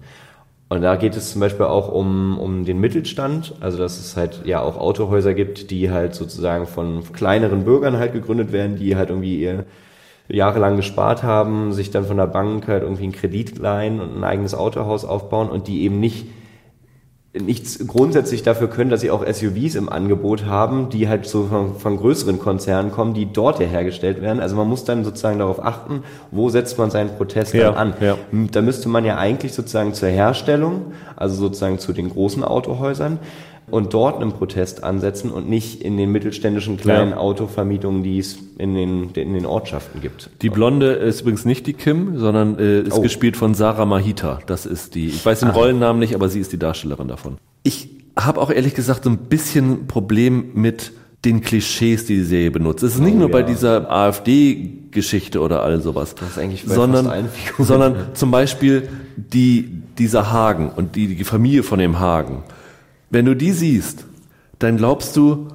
Und da geht es zum Beispiel auch um, um den Mittelstand, also dass es halt ja auch Autohäuser gibt, die halt sozusagen von kleineren Bürgern halt gegründet werden, die halt irgendwie ihr jahrelang gespart haben, sich dann von der Bank halt irgendwie einen Kredit leihen und ein eigenes Autohaus aufbauen und die eben nicht nichts grundsätzlich dafür können, dass sie auch SUVs im Angebot haben, die halt so von, von, größeren Konzernen kommen, die dort hergestellt werden. Also man muss dann sozusagen darauf achten, wo setzt man seinen Protest ja, an. Ja. Da müsste man ja eigentlich sozusagen zur Herstellung, also sozusagen zu den großen Autohäusern, und dort einen Protest ansetzen und nicht in den mittelständischen kleinen ja. Autovermietungen, die es in den, in den Ortschaften gibt. Die Blonde ist übrigens nicht die Kim, sondern äh, ist oh. gespielt von Sarah Mahita. Das ist die, ich weiß den ah. Rollennamen nicht, aber sie ist die Darstellerin davon. Ich habe auch ehrlich gesagt so ein bisschen Problem mit den Klischees, die die Serie benutzt. Es ist nicht oh, nur ja. bei dieser AfD-Geschichte oder all sowas, das ist eigentlich sondern, sondern zum Beispiel die, dieser Hagen und die, die Familie von dem Hagen wenn du die siehst, dann glaubst du,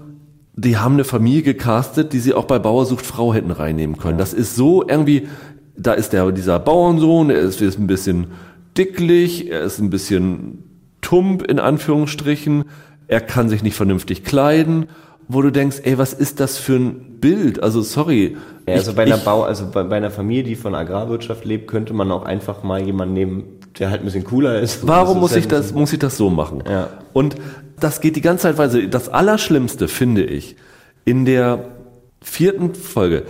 die haben eine Familie gecastet, die sie auch bei Bauersucht Frau hätten reinnehmen können. Das ist so irgendwie, da ist der, dieser Bauernsohn, er ist, ist ein bisschen dicklich, er ist ein bisschen tump in Anführungsstrichen, er kann sich nicht vernünftig kleiden. wo du denkst, ey, was ist das für ein Bild? Also sorry. Ja, also ich, bei einer Bau, also bei, bei, einer Familie, die von Agrarwirtschaft lebt, könnte man auch einfach mal jemanden nehmen, der halt ein bisschen cooler ist. Warum muss ich das, muss ich das so machen? Ja. Und das geht die ganze Zeit weiter. Das Allerschlimmste finde ich in der vierten Folge,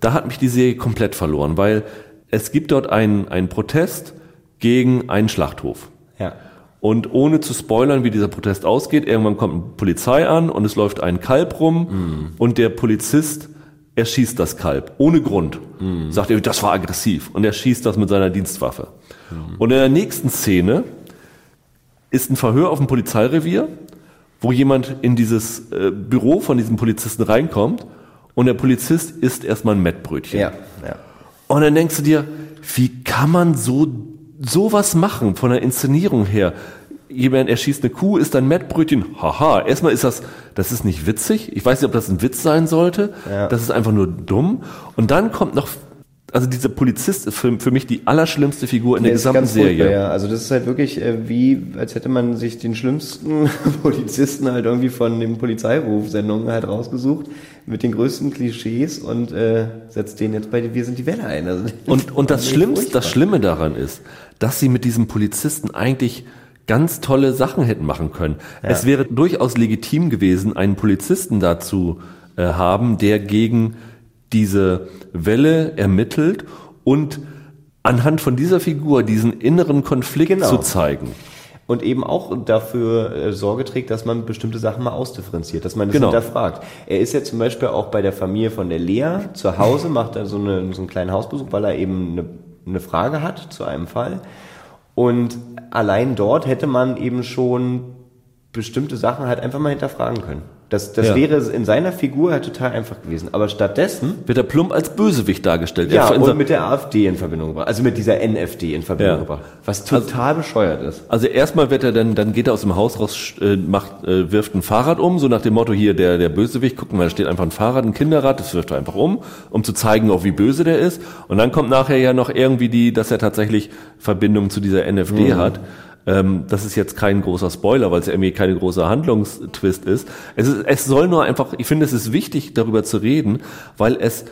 da hat mich die Serie komplett verloren, weil es gibt dort einen, einen Protest gegen einen Schlachthof. Ja. Und ohne zu spoilern, wie dieser Protest ausgeht, irgendwann kommt eine Polizei an und es läuft ein Kalb rum mm. und der Polizist erschießt das Kalb ohne Grund. Mm. Sagt er, das war aggressiv und er schießt das mit seiner Dienstwaffe. Mm. Und in der nächsten Szene ist ein Verhör auf dem Polizeirevier, wo jemand in dieses äh, Büro von diesem Polizisten reinkommt und der Polizist isst erstmal ein Mettbrötchen. Ja, ja. Und dann denkst du dir, wie kann man so sowas machen von der Inszenierung her? Jemand erschießt eine Kuh, isst ein Mettbrötchen. Haha, erstmal ist das, das ist nicht witzig. Ich weiß nicht, ob das ein Witz sein sollte. Ja. Das ist einfach nur dumm. Und dann kommt noch also dieser Polizist ist für, für mich die allerschlimmste Figur in der, der gesamten Serie. Ja. Also das ist halt wirklich äh, wie, als hätte man sich den schlimmsten Polizisten halt irgendwie von den Polizeirufsendungen halt rausgesucht mit den größten Klischees und äh, setzt den jetzt bei Wir sind die Welle ein. Also, und und das Schlimmste, das Schlimme daran ist, dass sie mit diesem Polizisten eigentlich ganz tolle Sachen hätten machen können. Ja. Es wäre durchaus legitim gewesen, einen Polizisten dazu äh, haben, der gegen diese Welle ermittelt und anhand von dieser Figur diesen inneren Konflikt genau. zu zeigen. Und eben auch dafür äh, Sorge trägt, dass man bestimmte Sachen mal ausdifferenziert, dass man das genau. hinterfragt. Er ist ja zum Beispiel auch bei der Familie von der Lea zu Hause, macht er so, eine, so einen kleinen Hausbesuch, weil er eben eine, eine Frage hat zu einem Fall. Und allein dort hätte man eben schon bestimmte Sachen halt einfach mal hinterfragen können. Das, das ja. wäre in seiner Figur halt total einfach gewesen. Aber stattdessen wird er plump als Bösewicht dargestellt. Ja, und mit der AfD in Verbindung gebracht. Also mit dieser NFD in Verbindung ja. gebracht. Was total also, bescheuert ist. Also erstmal wird er dann, dann geht er aus dem Haus raus, äh, macht, äh, wirft ein Fahrrad um, so nach dem Motto hier, der, der Bösewicht, gucken, weil da steht einfach ein Fahrrad, ein Kinderrad, das wirft er einfach um, um zu zeigen, auch wie böse der ist. Und dann kommt nachher ja noch irgendwie die, dass er tatsächlich Verbindung zu dieser NFD mhm. hat. Ähm, das ist jetzt kein großer Spoiler, weil es irgendwie keine große Handlungstwist ist. Es, ist. es soll nur einfach, ich finde, es ist wichtig, darüber zu reden, weil es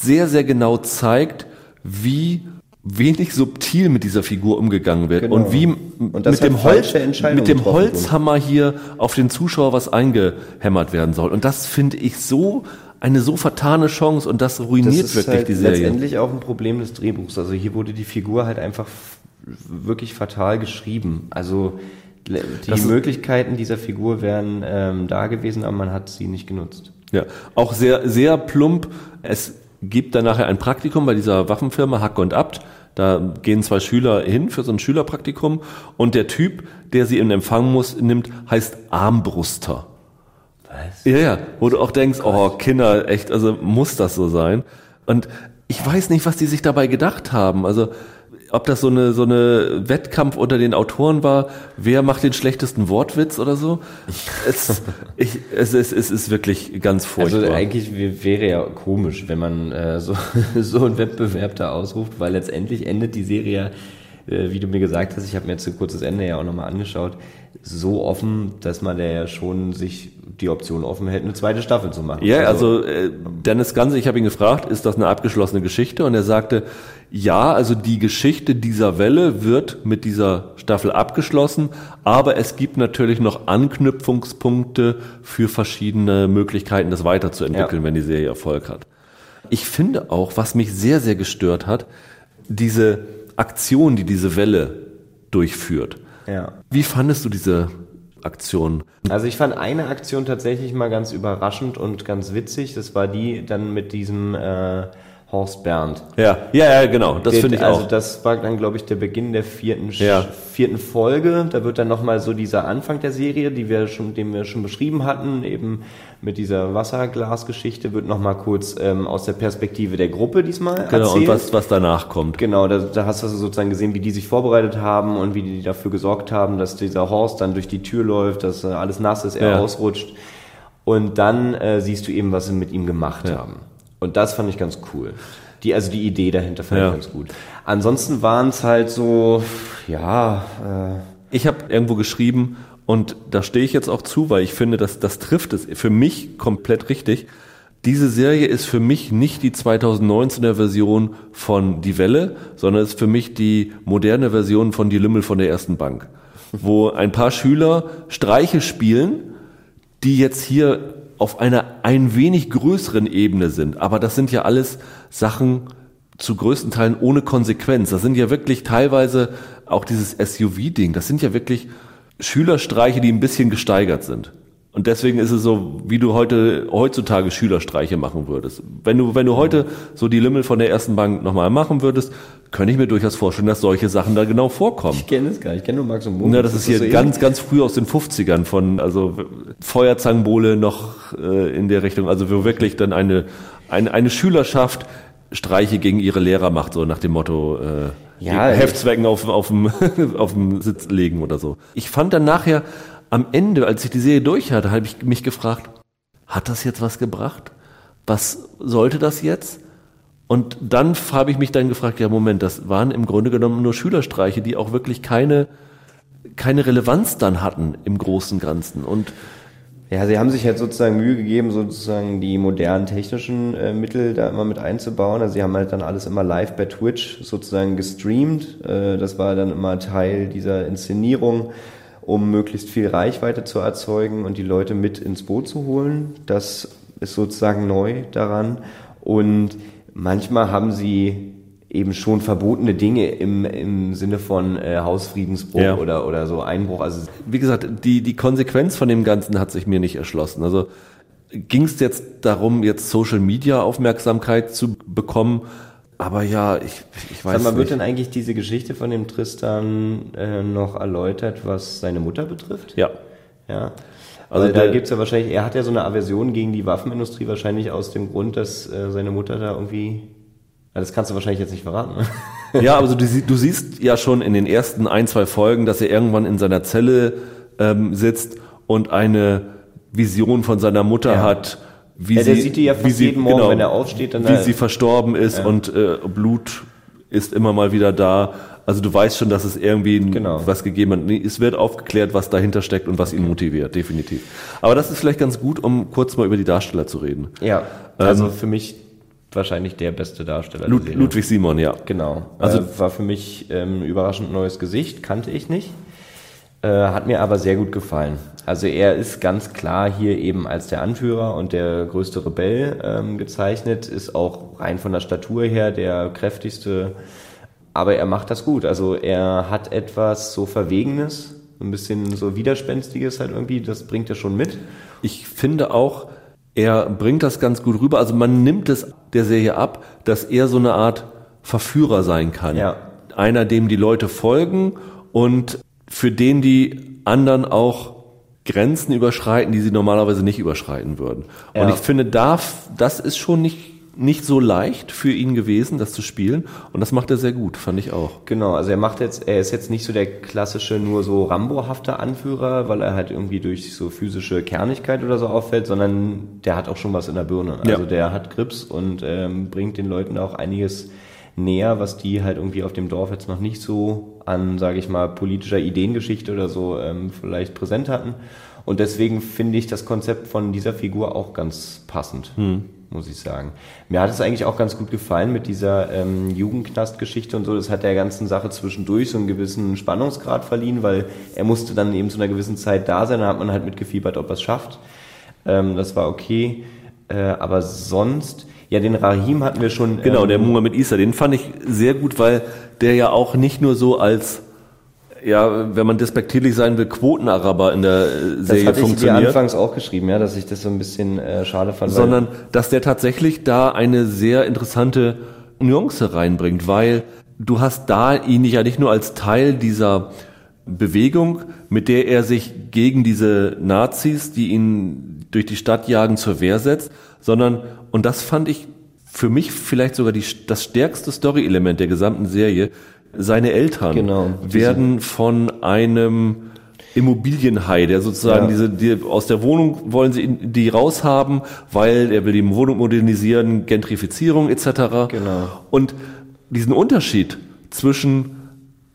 sehr, sehr genau zeigt, wie wenig subtil mit dieser Figur umgegangen wird genau. und wie und mit, dem Holz, mit dem Holzhammer hier auf den Zuschauer was eingehämmert werden soll. Und das finde ich so eine so vertane Chance und das ruiniert das wirklich halt die Serie. Letztendlich auch ein Problem des Drehbuchs. Also hier wurde die Figur halt einfach wirklich fatal geschrieben. Also die das Möglichkeiten dieser Figur wären ähm, da gewesen, aber man hat sie nicht genutzt. Ja, auch sehr, sehr plump. Es gibt dann nachher ein Praktikum bei dieser Waffenfirma Hack und Abt. Da gehen zwei Schüler hin für so ein Schülerpraktikum und der Typ, der sie in Empfang muss, nimmt, heißt Armbruster. Was? Ja, ja, wo du auch denkst, oh Kinder, echt, also muss das so sein? Und ich weiß nicht, was die sich dabei gedacht haben. Also ob das so eine so eine Wettkampf unter den Autoren war, wer macht den schlechtesten Wortwitz oder so. Es, ich, es, es, es ist wirklich ganz furchtbar. Also eigentlich wäre ja komisch, wenn man äh, so, so einen Wettbewerb da ausruft, weil letztendlich endet die Serie ja äh, wie du mir gesagt hast, ich habe mir jetzt ein kurzes Ende ja auch nochmal angeschaut, so offen, dass man ja schon sich die Option offen hält, eine zweite Staffel zu machen. Ja, also, also äh, Dennis Ganse, ich habe ihn gefragt, ist das eine abgeschlossene Geschichte? Und er sagte, ja, also die Geschichte dieser Welle wird mit dieser Staffel abgeschlossen, aber es gibt natürlich noch Anknüpfungspunkte für verschiedene Möglichkeiten, das weiterzuentwickeln, ja. wenn die Serie Erfolg hat. Ich finde auch, was mich sehr, sehr gestört hat, diese Aktion, die diese Welle durchführt. Ja. Wie fandest du diese Aktion? Also ich fand eine Aktion tatsächlich mal ganz überraschend und ganz witzig. Das war die dann mit diesem äh, Horst Bernd. Ja, ja, ja, genau. Das finde ich also auch. Also das war dann, glaube ich, der Beginn der vierten, ja. vierten Folge. Da wird dann nochmal so dieser Anfang der Serie, die wir schon, den wir schon beschrieben hatten, eben mit dieser Wasserglasgeschichte, wird nochmal kurz ähm, aus der Perspektive der Gruppe diesmal genau, erzählt. und was, was danach kommt. Genau, da, da hast du sozusagen gesehen, wie die sich vorbereitet haben und wie die dafür gesorgt haben, dass dieser Horst dann durch die Tür läuft, dass alles nass ist, er ja. ausrutscht. Und dann äh, siehst du eben, was sie mit ihm gemacht ja. haben. Und das fand ich ganz cool. Die, also die Idee dahinter fand ja. ich ganz gut. Ansonsten waren es halt so, ja. Äh ich habe irgendwo geschrieben, und da stehe ich jetzt auch zu, weil ich finde, dass das trifft es für mich komplett richtig. Diese Serie ist für mich nicht die 2019er Version von Die Welle, sondern ist für mich die moderne Version von Die Lümmel von der ersten Bank, wo ein paar Schüler Streiche spielen, die jetzt hier auf einer ein wenig größeren Ebene sind. Aber das sind ja alles Sachen zu größten Teilen ohne Konsequenz. Das sind ja wirklich teilweise auch dieses SUV-Ding. Das sind ja wirklich Schülerstreiche, die ein bisschen gesteigert sind. Und deswegen ist es so, wie du heute heutzutage Schülerstreiche machen würdest. Wenn du wenn du heute so die Lümmel von der ersten Bank nochmal machen würdest, könnte ich mir durchaus vorstellen, dass solche Sachen da genau vorkommen. Ich kenne es gar nicht. Ich kenne nur Max und Moritz. Ja, das, das ist hier so ganz ganz früh aus den 50ern von also Feuerzangenbowle noch äh, in der Richtung, also wo wirklich dann eine eine, eine Schülerschaft Streiche gegen ihre Lehrer macht, so nach dem Motto äh, ja, Heftzwecken auf, auf, dem, auf dem Sitz legen oder so. Ich fand dann nachher am Ende, als ich die Serie durch hatte, habe ich mich gefragt, hat das jetzt was gebracht? Was sollte das jetzt? Und dann habe ich mich dann gefragt, ja Moment, das waren im Grunde genommen nur Schülerstreiche, die auch wirklich keine, keine Relevanz dann hatten im großen Ganzen. Und ja, sie haben sich halt sozusagen Mühe gegeben, sozusagen die modernen technischen äh, Mittel da immer mit einzubauen. Also sie haben halt dann alles immer live bei Twitch sozusagen gestreamt. Äh, das war dann immer Teil dieser Inszenierung, um möglichst viel Reichweite zu erzeugen und die Leute mit ins Boot zu holen. Das ist sozusagen neu daran. Und manchmal haben sie eben schon verbotene Dinge im, im Sinne von äh, Hausfriedensbruch ja. oder, oder so Einbruch. Also wie gesagt, die, die Konsequenz von dem Ganzen hat sich mir nicht erschlossen. Also ging es jetzt darum, jetzt Social Media Aufmerksamkeit zu bekommen, aber ja, ich, ich weiß Sag mal, nicht. wird denn eigentlich diese Geschichte von dem Tristan äh, noch erläutert, was seine Mutter betrifft? Ja. Ja. Also Weil da gibt's ja wahrscheinlich, er hat ja so eine Aversion gegen die Waffenindustrie wahrscheinlich aus dem Grund, dass äh, seine Mutter da irgendwie das kannst du wahrscheinlich jetzt nicht verraten. Ne? Ja, aber du, du, siehst ja schon in den ersten ein, zwei Folgen, dass er irgendwann in seiner Zelle ähm, sitzt und eine Vision von seiner Mutter ja. hat, wie ja, der sie, sieht die ja fast sie, jeden Morgen, genau, wenn er aufsteht. Dann wie sie verstorben ist ja. und äh, Blut ist immer mal wieder da. Also du weißt schon, dass es irgendwie genau. was gegeben hat. Es wird aufgeklärt, was dahinter steckt und was ihn motiviert, definitiv. Aber das ist vielleicht ganz gut, um kurz mal über die Darsteller zu reden. Ja, also ähm, für mich wahrscheinlich der beste Darsteller. Lud Ludwig Simon, ja. Genau. Also äh, war für mich ähm, überraschend neues Gesicht, kannte ich nicht. Äh, hat mir aber sehr gut gefallen. Also er ist ganz klar hier eben als der Anführer und der größte Rebell ähm, gezeichnet, ist auch rein von der Statur her der kräftigste, aber er macht das gut. Also er hat etwas so Verwegenes, ein bisschen so Widerspenstiges halt irgendwie, das bringt er schon mit. Ich finde auch, er bringt das ganz gut rüber. Also man nimmt es der Serie ab, dass er so eine Art Verführer sein kann. Ja. Einer, dem die Leute folgen und für den die anderen auch Grenzen überschreiten, die sie normalerweise nicht überschreiten würden. Ja. Und ich finde, da, das ist schon nicht nicht so leicht für ihn gewesen, das zu spielen. Und das macht er sehr gut, fand ich auch. Genau, also er macht jetzt, er ist jetzt nicht so der klassische, nur so Rambo-hafte Anführer, weil er halt irgendwie durch so physische Kernigkeit oder so auffällt, sondern der hat auch schon was in der Birne. Also ja. der hat Grips und ähm, bringt den Leuten auch einiges näher, was die halt irgendwie auf dem Dorf jetzt noch nicht so an, sage ich mal, politischer Ideengeschichte oder so ähm, vielleicht präsent hatten. Und deswegen finde ich das Konzept von dieser Figur auch ganz passend. Hm muss ich sagen. Mir hat es eigentlich auch ganz gut gefallen mit dieser ähm, Jugendknastgeschichte und so. Das hat der ganzen Sache zwischendurch so einen gewissen Spannungsgrad verliehen, weil er musste dann eben zu einer gewissen Zeit da sein. Da hat man halt mitgefiebert, ob er es schafft. Ähm, das war okay. Äh, aber sonst, ja, den Rahim hatten wir schon. Genau, ähm, der Muhammad Isa, den fand ich sehr gut, weil der ja auch nicht nur so als ja, wenn man despektierlich sein will, Quotenaraber in der äh, Serie das funktioniert. Das hatte ich anfangs auch geschrieben, ja, dass ich das so ein bisschen äh, schade fand. Sondern, dass der tatsächlich da eine sehr interessante Nuance reinbringt, weil du hast da ihn ja nicht nur als Teil dieser Bewegung, mit der er sich gegen diese Nazis, die ihn durch die Stadt jagen, zur Wehr setzt, sondern, und das fand ich für mich vielleicht sogar die, das stärkste Story-Element der gesamten Serie, seine Eltern genau, werden von einem Immobilienhai, der sozusagen ja. diese, die, aus der Wohnung wollen sie die raushaben, weil er will die Wohnung modernisieren, Gentrifizierung etc. Genau. Und diesen Unterschied zwischen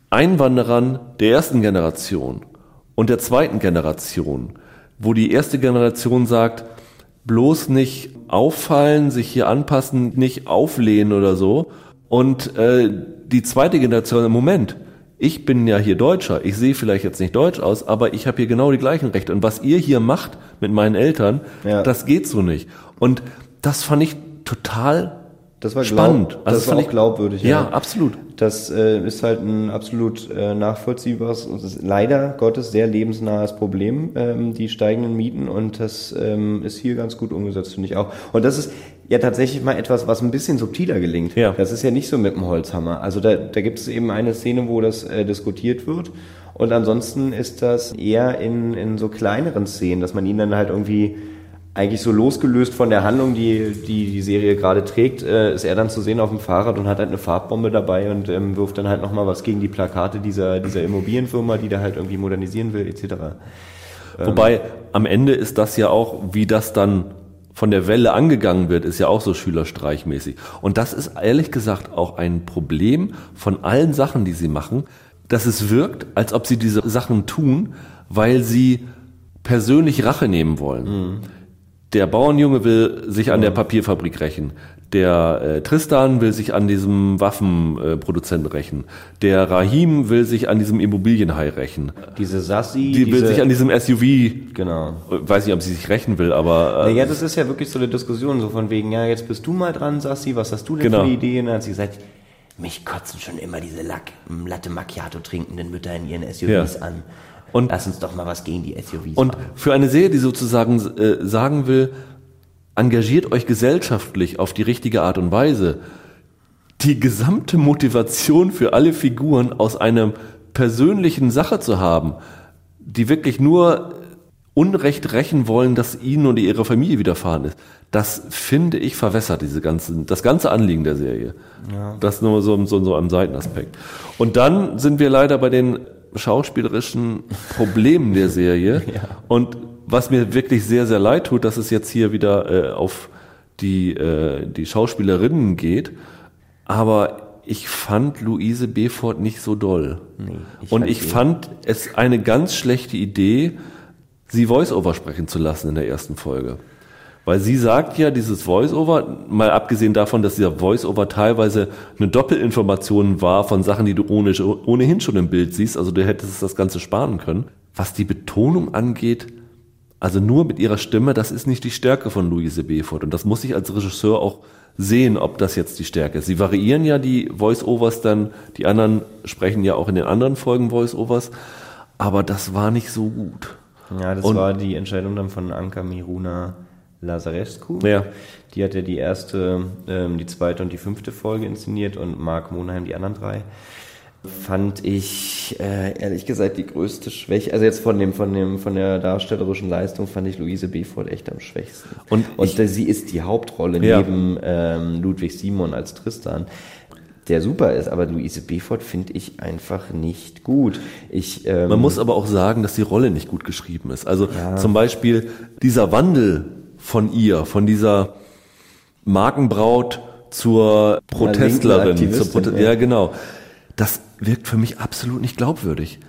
Einwanderern der ersten Generation und der zweiten Generation, wo die erste Generation sagt, bloß nicht auffallen, sich hier anpassen, nicht auflehnen oder so. Und äh, die zweite Generation, im Moment, ich bin ja hier Deutscher, ich sehe vielleicht jetzt nicht deutsch aus, aber ich habe hier genau die gleichen Rechte. Und was ihr hier macht mit meinen Eltern, Ja. das geht so nicht. Und das fand ich total Das war spannend. Glaub, Also das war auch glaubwürdig. Ja, absolut. Das äh, ist halt ein absolut äh, nachvollziehbares und ist leider Gottes sehr lebensnahes Problem, ähm, die steigenden Mieten und das ähm, ist hier ganz gut umgesetzt, finde ich auch. Und das ist ja tatsächlich mal etwas, was ein bisschen subtiler gelingt. Ja. Das ist ja nicht so mit dem Holzhammer. Also da, da gibt es eben eine Szene, wo das äh, diskutiert wird und ansonsten ist das eher in, in so kleineren Szenen, dass man ihn dann halt irgendwie eigentlich so losgelöst von der Handlung, die die, die Serie gerade trägt, äh, ist er dann zu sehen auf dem Fahrrad und hat halt eine Farbbombe dabei und ähm, wirft dann halt nochmal was gegen die Plakate dieser, dieser Immobilienfirma, die da halt irgendwie modernisieren will, etc. Wobei am Ende ist das ja auch, wie das dann von der Welle angegangen wird, ist ja auch so schülerstreichmäßig. Und das ist ehrlich gesagt auch ein Problem von allen Sachen, die sie machen, dass es wirkt, als ob sie diese Sachen tun, weil sie persönlich Rache nehmen wollen. Der Bauernjunge will sich an der Papierfabrik rächen. Der äh, Tristan will sich an diesem Waffenproduzenten rächen. Der Rahim will sich an diesem Immobilienhai rächen. Diese Sassi, Die will sich an diesem SUV genau. weiß nicht, ob sie sich rächen will, aber äh, Naja, das ist ja wirklich so eine Diskussion, so von wegen, ja, jetzt bist du mal dran, Sassi, was hast du denn Genau. für eine Idee? Und dann hat sie gesagt, mich kotzen schon immer diese Lack, Latte Macchiato trinkenden Mütter in ihren SUVs Ja. an. Und- Lass uns doch mal was gegen die SUVs und machen. für eine Serie, die sozusagen äh, sagen will, engagiert euch gesellschaftlich auf die richtige Art und Weise, die gesamte Motivation für alle Figuren aus einer persönlichen Sache zu haben, die wirklich nur Unrecht rächen wollen, dass ihnen oder ihrer Familie widerfahren ist. Das finde ich verwässert, diese ganzen, das ganze Anliegen der Serie. Das nur so, so, so am Seitenaspekt. Und dann sind wir leider bei den schauspielerischen Problemen der Serie. Und was mir wirklich sehr, sehr leid tut, dass es jetzt hier wieder äh, auf die, äh, die Schauspielerinnen geht. Aber ich fand Luise Befort nicht so doll. ich Und ich fand es eine ganz schlechte Idee, sie Voice-Over sprechen zu lassen in der ersten Folge. Weil sie sagt ja, dieses Voice-Over, mal abgesehen davon, dass dieser Voice-Over teilweise eine Doppelinformation war von Sachen, die du ohne, ohnehin schon im Bild siehst, also du hättest das Ganze sparen können. Was die Betonung angeht, also nur mit ihrer Stimme, das ist nicht die Stärke von Luise Befort. Und das muss ich als Regisseur auch sehen, ob das jetzt die Stärke ist. Sie variieren ja die Voice-Overs dann, die anderen sprechen ja auch in den anderen Folgen Voice-Overs, aber das war nicht so gut. Ja, das Und- war die Entscheidung dann von Anka Miruna Lazarescu. Ja. Die hat ja die erste, ähm, die zweite und die fünfte Folge inszeniert und Mark Monheim die anderen drei. Fand ich äh, ehrlich gesagt die größte Schwäche. Also jetzt von dem, von dem, von der darstellerischen Leistung fand ich Luise Befort echt am schwächsten. Und und ich- sie ist die Hauptrolle Ja. neben ähm, Ludwig Simon als Tristan. Der super ist, aber Luise Befort finde ich einfach nicht gut. Ich, ähm, Man muss aber auch sagen, dass die Rolle nicht gut geschrieben ist. Also Ja. zum Beispiel dieser Wandel von ihr, von dieser Markenbraut zur Protestlerin, zur Prote ja ja. genau. Das wirkt für mich absolut nicht glaubwürdig.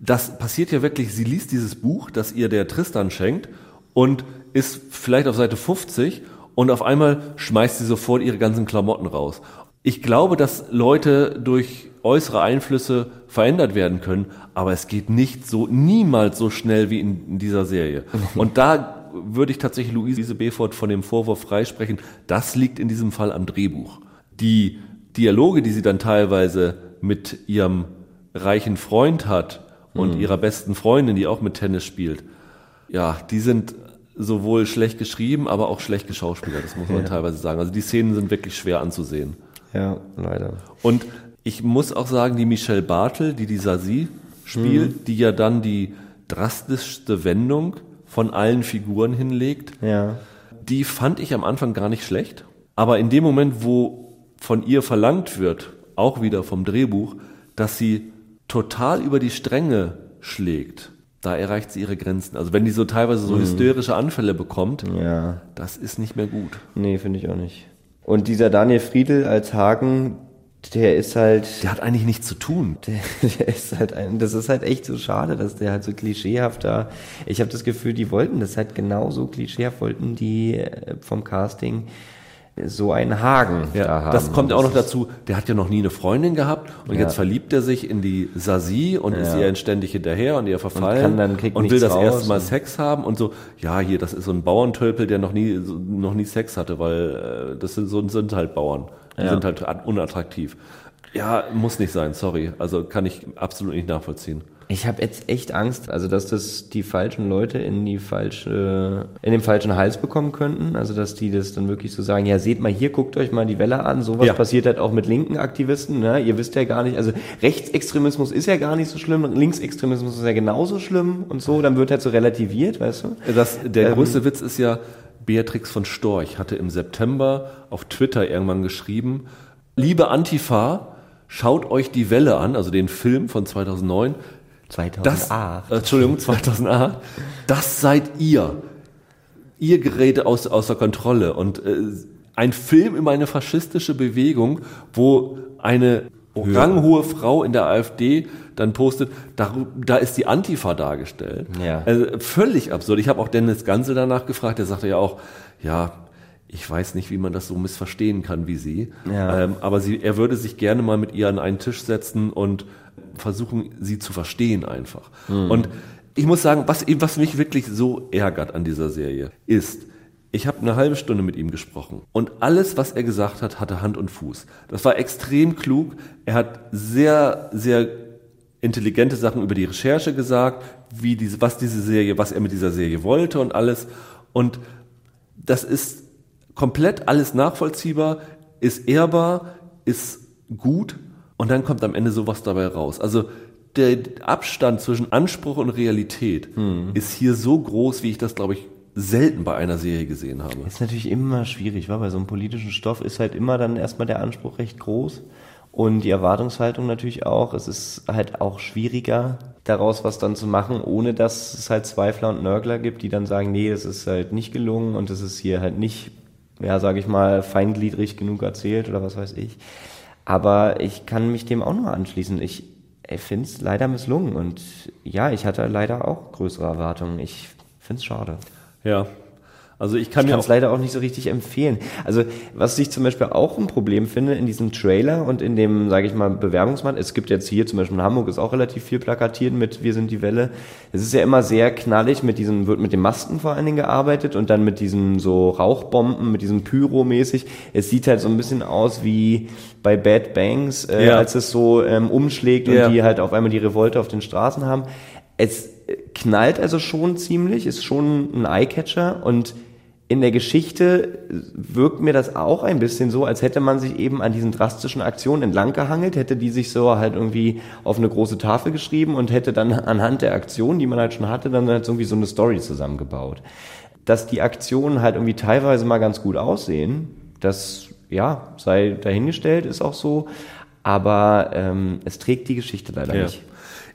Das passiert ja wirklich, sie liest dieses Buch, das ihr der Tristan schenkt und ist vielleicht auf Seite 50 und auf einmal schmeißt sie sofort ihre ganzen Klamotten raus. Ich glaube, dass Leute durch äußere Einflüsse verändert werden können, aber es geht nicht so, niemals so schnell wie in, in dieser Serie. Und da würde ich tatsächlich Luise Befort von dem Vorwurf freisprechen. Das liegt in diesem Fall am Drehbuch. Die Dialoge, die sie dann teilweise mit ihrem reichen Freund hat und ihrer besten Freundin, die auch mit Tennis spielt, ja, die sind sowohl schlecht geschrieben, aber auch schlecht geschauspielert, das muss man teilweise sagen. Also die Szenen sind wirklich schwer anzusehen. Ja, leider. Und ich muss auch sagen, die Michelle Bartel, die die Sasi spielt, die ja dann die drastischste Wendung von allen Figuren hinlegt, Ja. die fand ich am Anfang gar nicht schlecht. Aber in dem Moment, wo von ihr verlangt wird, auch wieder vom Drehbuch, dass sie total über die Stränge schlägt, da erreicht sie ihre Grenzen. Also wenn die so teilweise so hysterische Anfälle bekommt, Ja. das ist nicht mehr gut. Nee, finde ich auch nicht. Und dieser Daniel Friedel als Hagen, der ist halt. Der hat eigentlich nichts zu tun. Der, der ist halt ein, das ist halt echt so schade, dass der halt so klischeehaft da. Ich habe das Gefühl, die wollten das halt genauso klischeehaft wollten die äh, vom Casting so einen Hagen ja, da haben. Das kommt auch noch dazu, der hat ja noch nie eine Freundin gehabt und ja. jetzt verliebt er sich in die Sasi und ja. ist ihr ständig hinterher und ihr verfallen und, und will das erste Mal Sex haben und so, ja, hier, das ist so ein Bauerntölpel, der noch nie, noch nie Sex hatte, weil äh, das sind, so, sind halt Bauern. Die sind halt unattraktiv. Ja, muss nicht sein, sorry. Also kann ich absolut nicht nachvollziehen. Ich habe jetzt echt Angst, also dass das die falschen Leute in die falsche, in den falschen Hals bekommen könnten. Also dass die das dann wirklich so sagen, ja seht mal hier, guckt euch mal die Welle an. Sowas ja. passiert halt auch mit linken Aktivisten. Ne? Ihr wisst ja gar nicht, also Rechtsextremismus ist ja gar nicht so schlimm, Linksextremismus ist ja genauso schlimm und so. Dann wird halt so relativiert, weißt du? Das, der ähm, größte Witz ist ja, Beatrix von Storch hatte im September auf Twitter irgendwann geschrieben, liebe Antifa, schaut euch die Welle an, also den Film von 2009. 2008. Das, äh, Entschuldigung, 2008. Das seid ihr. Ihr gerät aus, außer Kontrolle. Und äh, ein Film über eine faschistische Bewegung, wo eine ranghohe Frau in der AfD dann postet, da, da ist die Antifa dargestellt. Ja. Also völlig absurd. Ich habe auch Dennis Gansel danach gefragt, der sagte ja auch, ja, ich weiß nicht, wie man das so missverstehen kann wie sie. Ja. Ähm, aber sie, er würde sich gerne mal mit ihr an einen Tisch setzen und versuchen, sie zu verstehen einfach. Mhm. Und ich muss sagen, was, was mich wirklich so ärgert an dieser Serie, ist, ich habe eine halbe Stunde mit ihm gesprochen und alles, was er gesagt hat, hatte Hand und Fuß. Das war extrem klug. Er hat sehr, sehr intelligente Sachen über die Recherche gesagt, wie diese, was diese Serie, was er mit dieser Serie wollte und alles. Und das ist komplett alles nachvollziehbar, ist ehrbar, ist gut und dann kommt am Ende sowas dabei raus. Also der Abstand zwischen Anspruch und Realität hm. ist hier so groß, wie ich das, glaube ich, selten bei einer Serie gesehen habe. Ist natürlich immer schwierig, weil bei so einem politischen Stoff ist halt immer dann erstmal der Anspruch recht groß und die Erwartungshaltung natürlich auch. Es ist halt auch schwieriger, daraus was dann zu machen, ohne dass es halt Zweifler und Nörgler gibt, die dann sagen, nee, es ist halt nicht gelungen und es ist hier halt nicht ja, sage ich mal, feingliedrig genug erzählt oder was weiß ich. Aber ich kann mich dem auch nur anschließen. Ich, finde es leider misslungen und ja, ich hatte leider auch größere Erwartungen. Ich finde es schade. Ja, also ich kann ich es leider auch nicht so richtig empfehlen. Also was ich zum Beispiel auch ein Problem finde in diesem Trailer und in dem, sage ich mal, Bewerbungsmann. Es gibt jetzt hier zum Beispiel in Hamburg ist auch relativ viel plakatiert mit Wir sind die Welle. Es ist ja immer sehr knallig mit diesem, wird mit den Masken vor allen Dingen gearbeitet und dann mit diesen so Rauchbomben, mit diesem Pyro-mäßig. Es sieht halt so ein bisschen aus wie bei Bad Bangs, äh, ja. als es so ähm, umschlägt und ja. die halt auf einmal die Revolte auf den Straßen haben. Es knallt also schon ziemlich, ist schon ein Eyecatcher und in der Geschichte wirkt mir das auch ein bisschen so, als hätte man sich eben an diesen drastischen Aktionen entlang gehangelt, hätte die sich so halt irgendwie auf eine große Tafel geschrieben und hätte dann anhand der Aktionen, die man halt schon hatte, dann halt irgendwie so eine Story zusammengebaut. Dass die Aktionen halt irgendwie teilweise mal ganz gut aussehen, das ja sei dahingestellt, ist auch so, aber ähm, es trägt die Geschichte leider ja. nicht.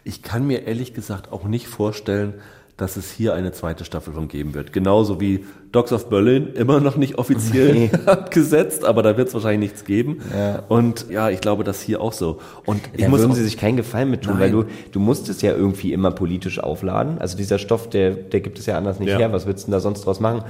Ich kann mir ehrlich gesagt auch nicht vorstellen, dass es hier eine zweite Staffel von geben wird. Genauso wie Dogs of Berlin immer noch nicht offiziell nee. abgesetzt, aber da wird es wahrscheinlich nichts geben. Ja. Und ja, ich glaube, das hier auch so. Und ich da muss würden sie sich keinen Gefallen mit tun, Nein. weil du du musst es ja irgendwie immer politisch aufladen. Also dieser Stoff, der der gibt es ja anders nicht ja. her. Was willst du denn da sonst draus machen?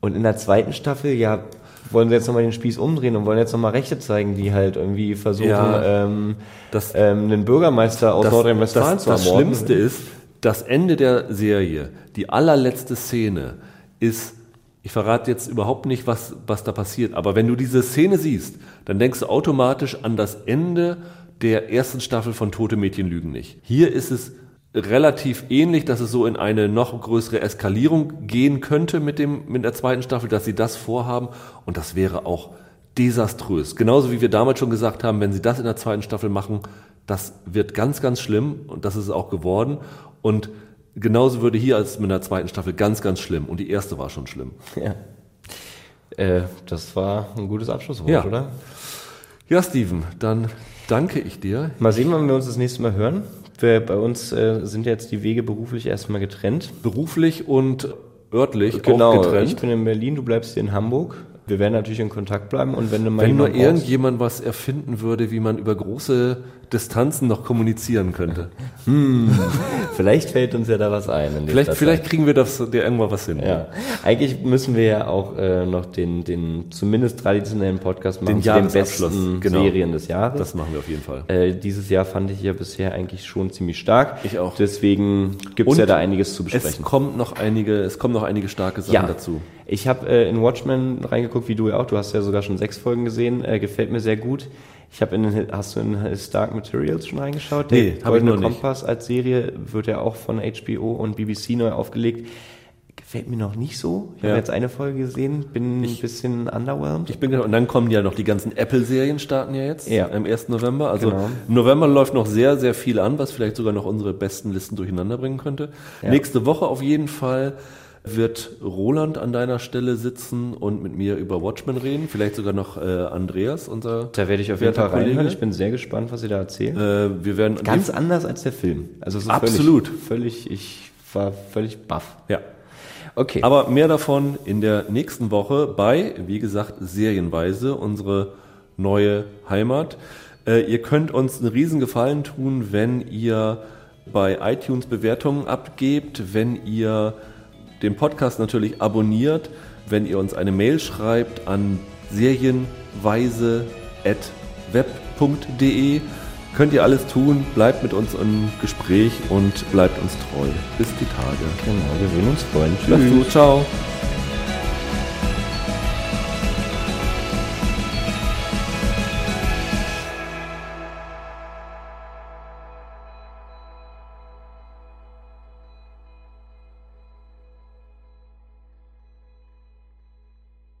Und in der zweiten Staffel, ja, wollen sie jetzt nochmal den Spieß umdrehen und wollen jetzt nochmal Rechte zeigen, die halt irgendwie versuchen, ja, ähm, das, ähm, einen Bürgermeister aus Nordrhein-Westfalen zu ermorden. Das Schlimmste ist, das Ende der Serie, die allerletzte Szene, ist, ich verrate jetzt überhaupt nicht, was, was da passiert, aber wenn du diese Szene siehst, dann denkst du automatisch an das Ende der ersten Staffel von Tote Mädchen lügen nicht. Hier ist es relativ ähnlich, dass es so in eine noch größere Eskalierung gehen könnte mit dem, mit der zweiten Staffel, dass sie das vorhaben und das wäre auch desaströs. Genauso wie wir damals schon gesagt haben, wenn sie das in der zweiten Staffel machen, das wird ganz, ganz schlimm und das ist es auch geworden. Und genauso würde hier als mit der zweiten Staffel ganz, ganz schlimm. Und die erste war schon schlimm. Ja. Äh, das war ein gutes Abschlusswort, ja. oder? Ja, Steven, dann danke ich dir. Mal sehen, wann wir uns das nächste Mal hören. Wir, bei uns äh, sind jetzt die Wege beruflich erstmal getrennt. Beruflich und örtlich genau, auch getrennt. Ich bin in Berlin, du bleibst hier in Hamburg. Wir werden natürlich in Kontakt bleiben und wenn du mal Wenn nur irgendjemand was erfinden würde, wie man über große Distanzen noch kommunizieren könnte. vielleicht fällt uns ja da was ein. in Vielleicht, vielleicht kriegen wir das der irgendwann was hin. Ja, eigentlich müssen wir ja auch äh, noch den, den zumindest traditionellen Podcast machen Den zu den besten genau. Serien des Jahres. Das machen wir auf jeden Fall. äh, dieses Jahr fand ich ja bisher eigentlich schon ziemlich stark. Ich auch. Deswegen gibt's Und ja da einiges zu Es besprechen. kommt noch einige, es kommen noch einige starke Sachen Ja, dazu. ich habe äh, in Watchmen reingeguckt, wie du ja auch. Du hast ja sogar schon sechs Folgen gesehen. Äh, gefällt mir sehr gut. Ich habe in den, hast du in His Dark Materials schon reingeschaut? Nee, Der hab ich noch nicht. Kompass als Serie wird ja auch von HBO und BBC neu aufgelegt. Gefällt mir noch nicht so. Ich Ja. habe jetzt eine Folge gesehen, bin ein bisschen underwhelmed. Ich bin genau, und dann kommen ja noch die ganzen Apple-Serien starten ja jetzt Ja. am 1. November. Also Genau. im November läuft noch sehr, sehr viel an, was vielleicht sogar noch unsere besten Listen durcheinander bringen könnte. Ja. Nächste Woche auf jeden Fall wird Roland an deiner Stelle sitzen und mit mir über Watchmen reden. Vielleicht sogar noch äh, Andreas, unser Da werde ich auf jeden Fall reinhören. Ich bin sehr gespannt, was ihr da erzählt. Äh, wir werden Ganz anders als der Film. Also so Absolut. Völlig, völlig, ich war völlig baff. ja. Okay. Aber mehr davon in der nächsten Woche bei, wie gesagt, Serienweise, unsere neue Heimat. Äh, ihr könnt uns einen riesen Gefallen tun, wenn ihr bei iTunes Bewertungen abgebt, wenn ihr den Podcast natürlich abonniert, wenn ihr uns eine Mail schreibt an serienweise.web.de. Könnt ihr alles tun, bleibt mit uns im Gespräch und bleibt uns treu. Bis die Tage. genau, wir würden uns freuen. Gut, ciao.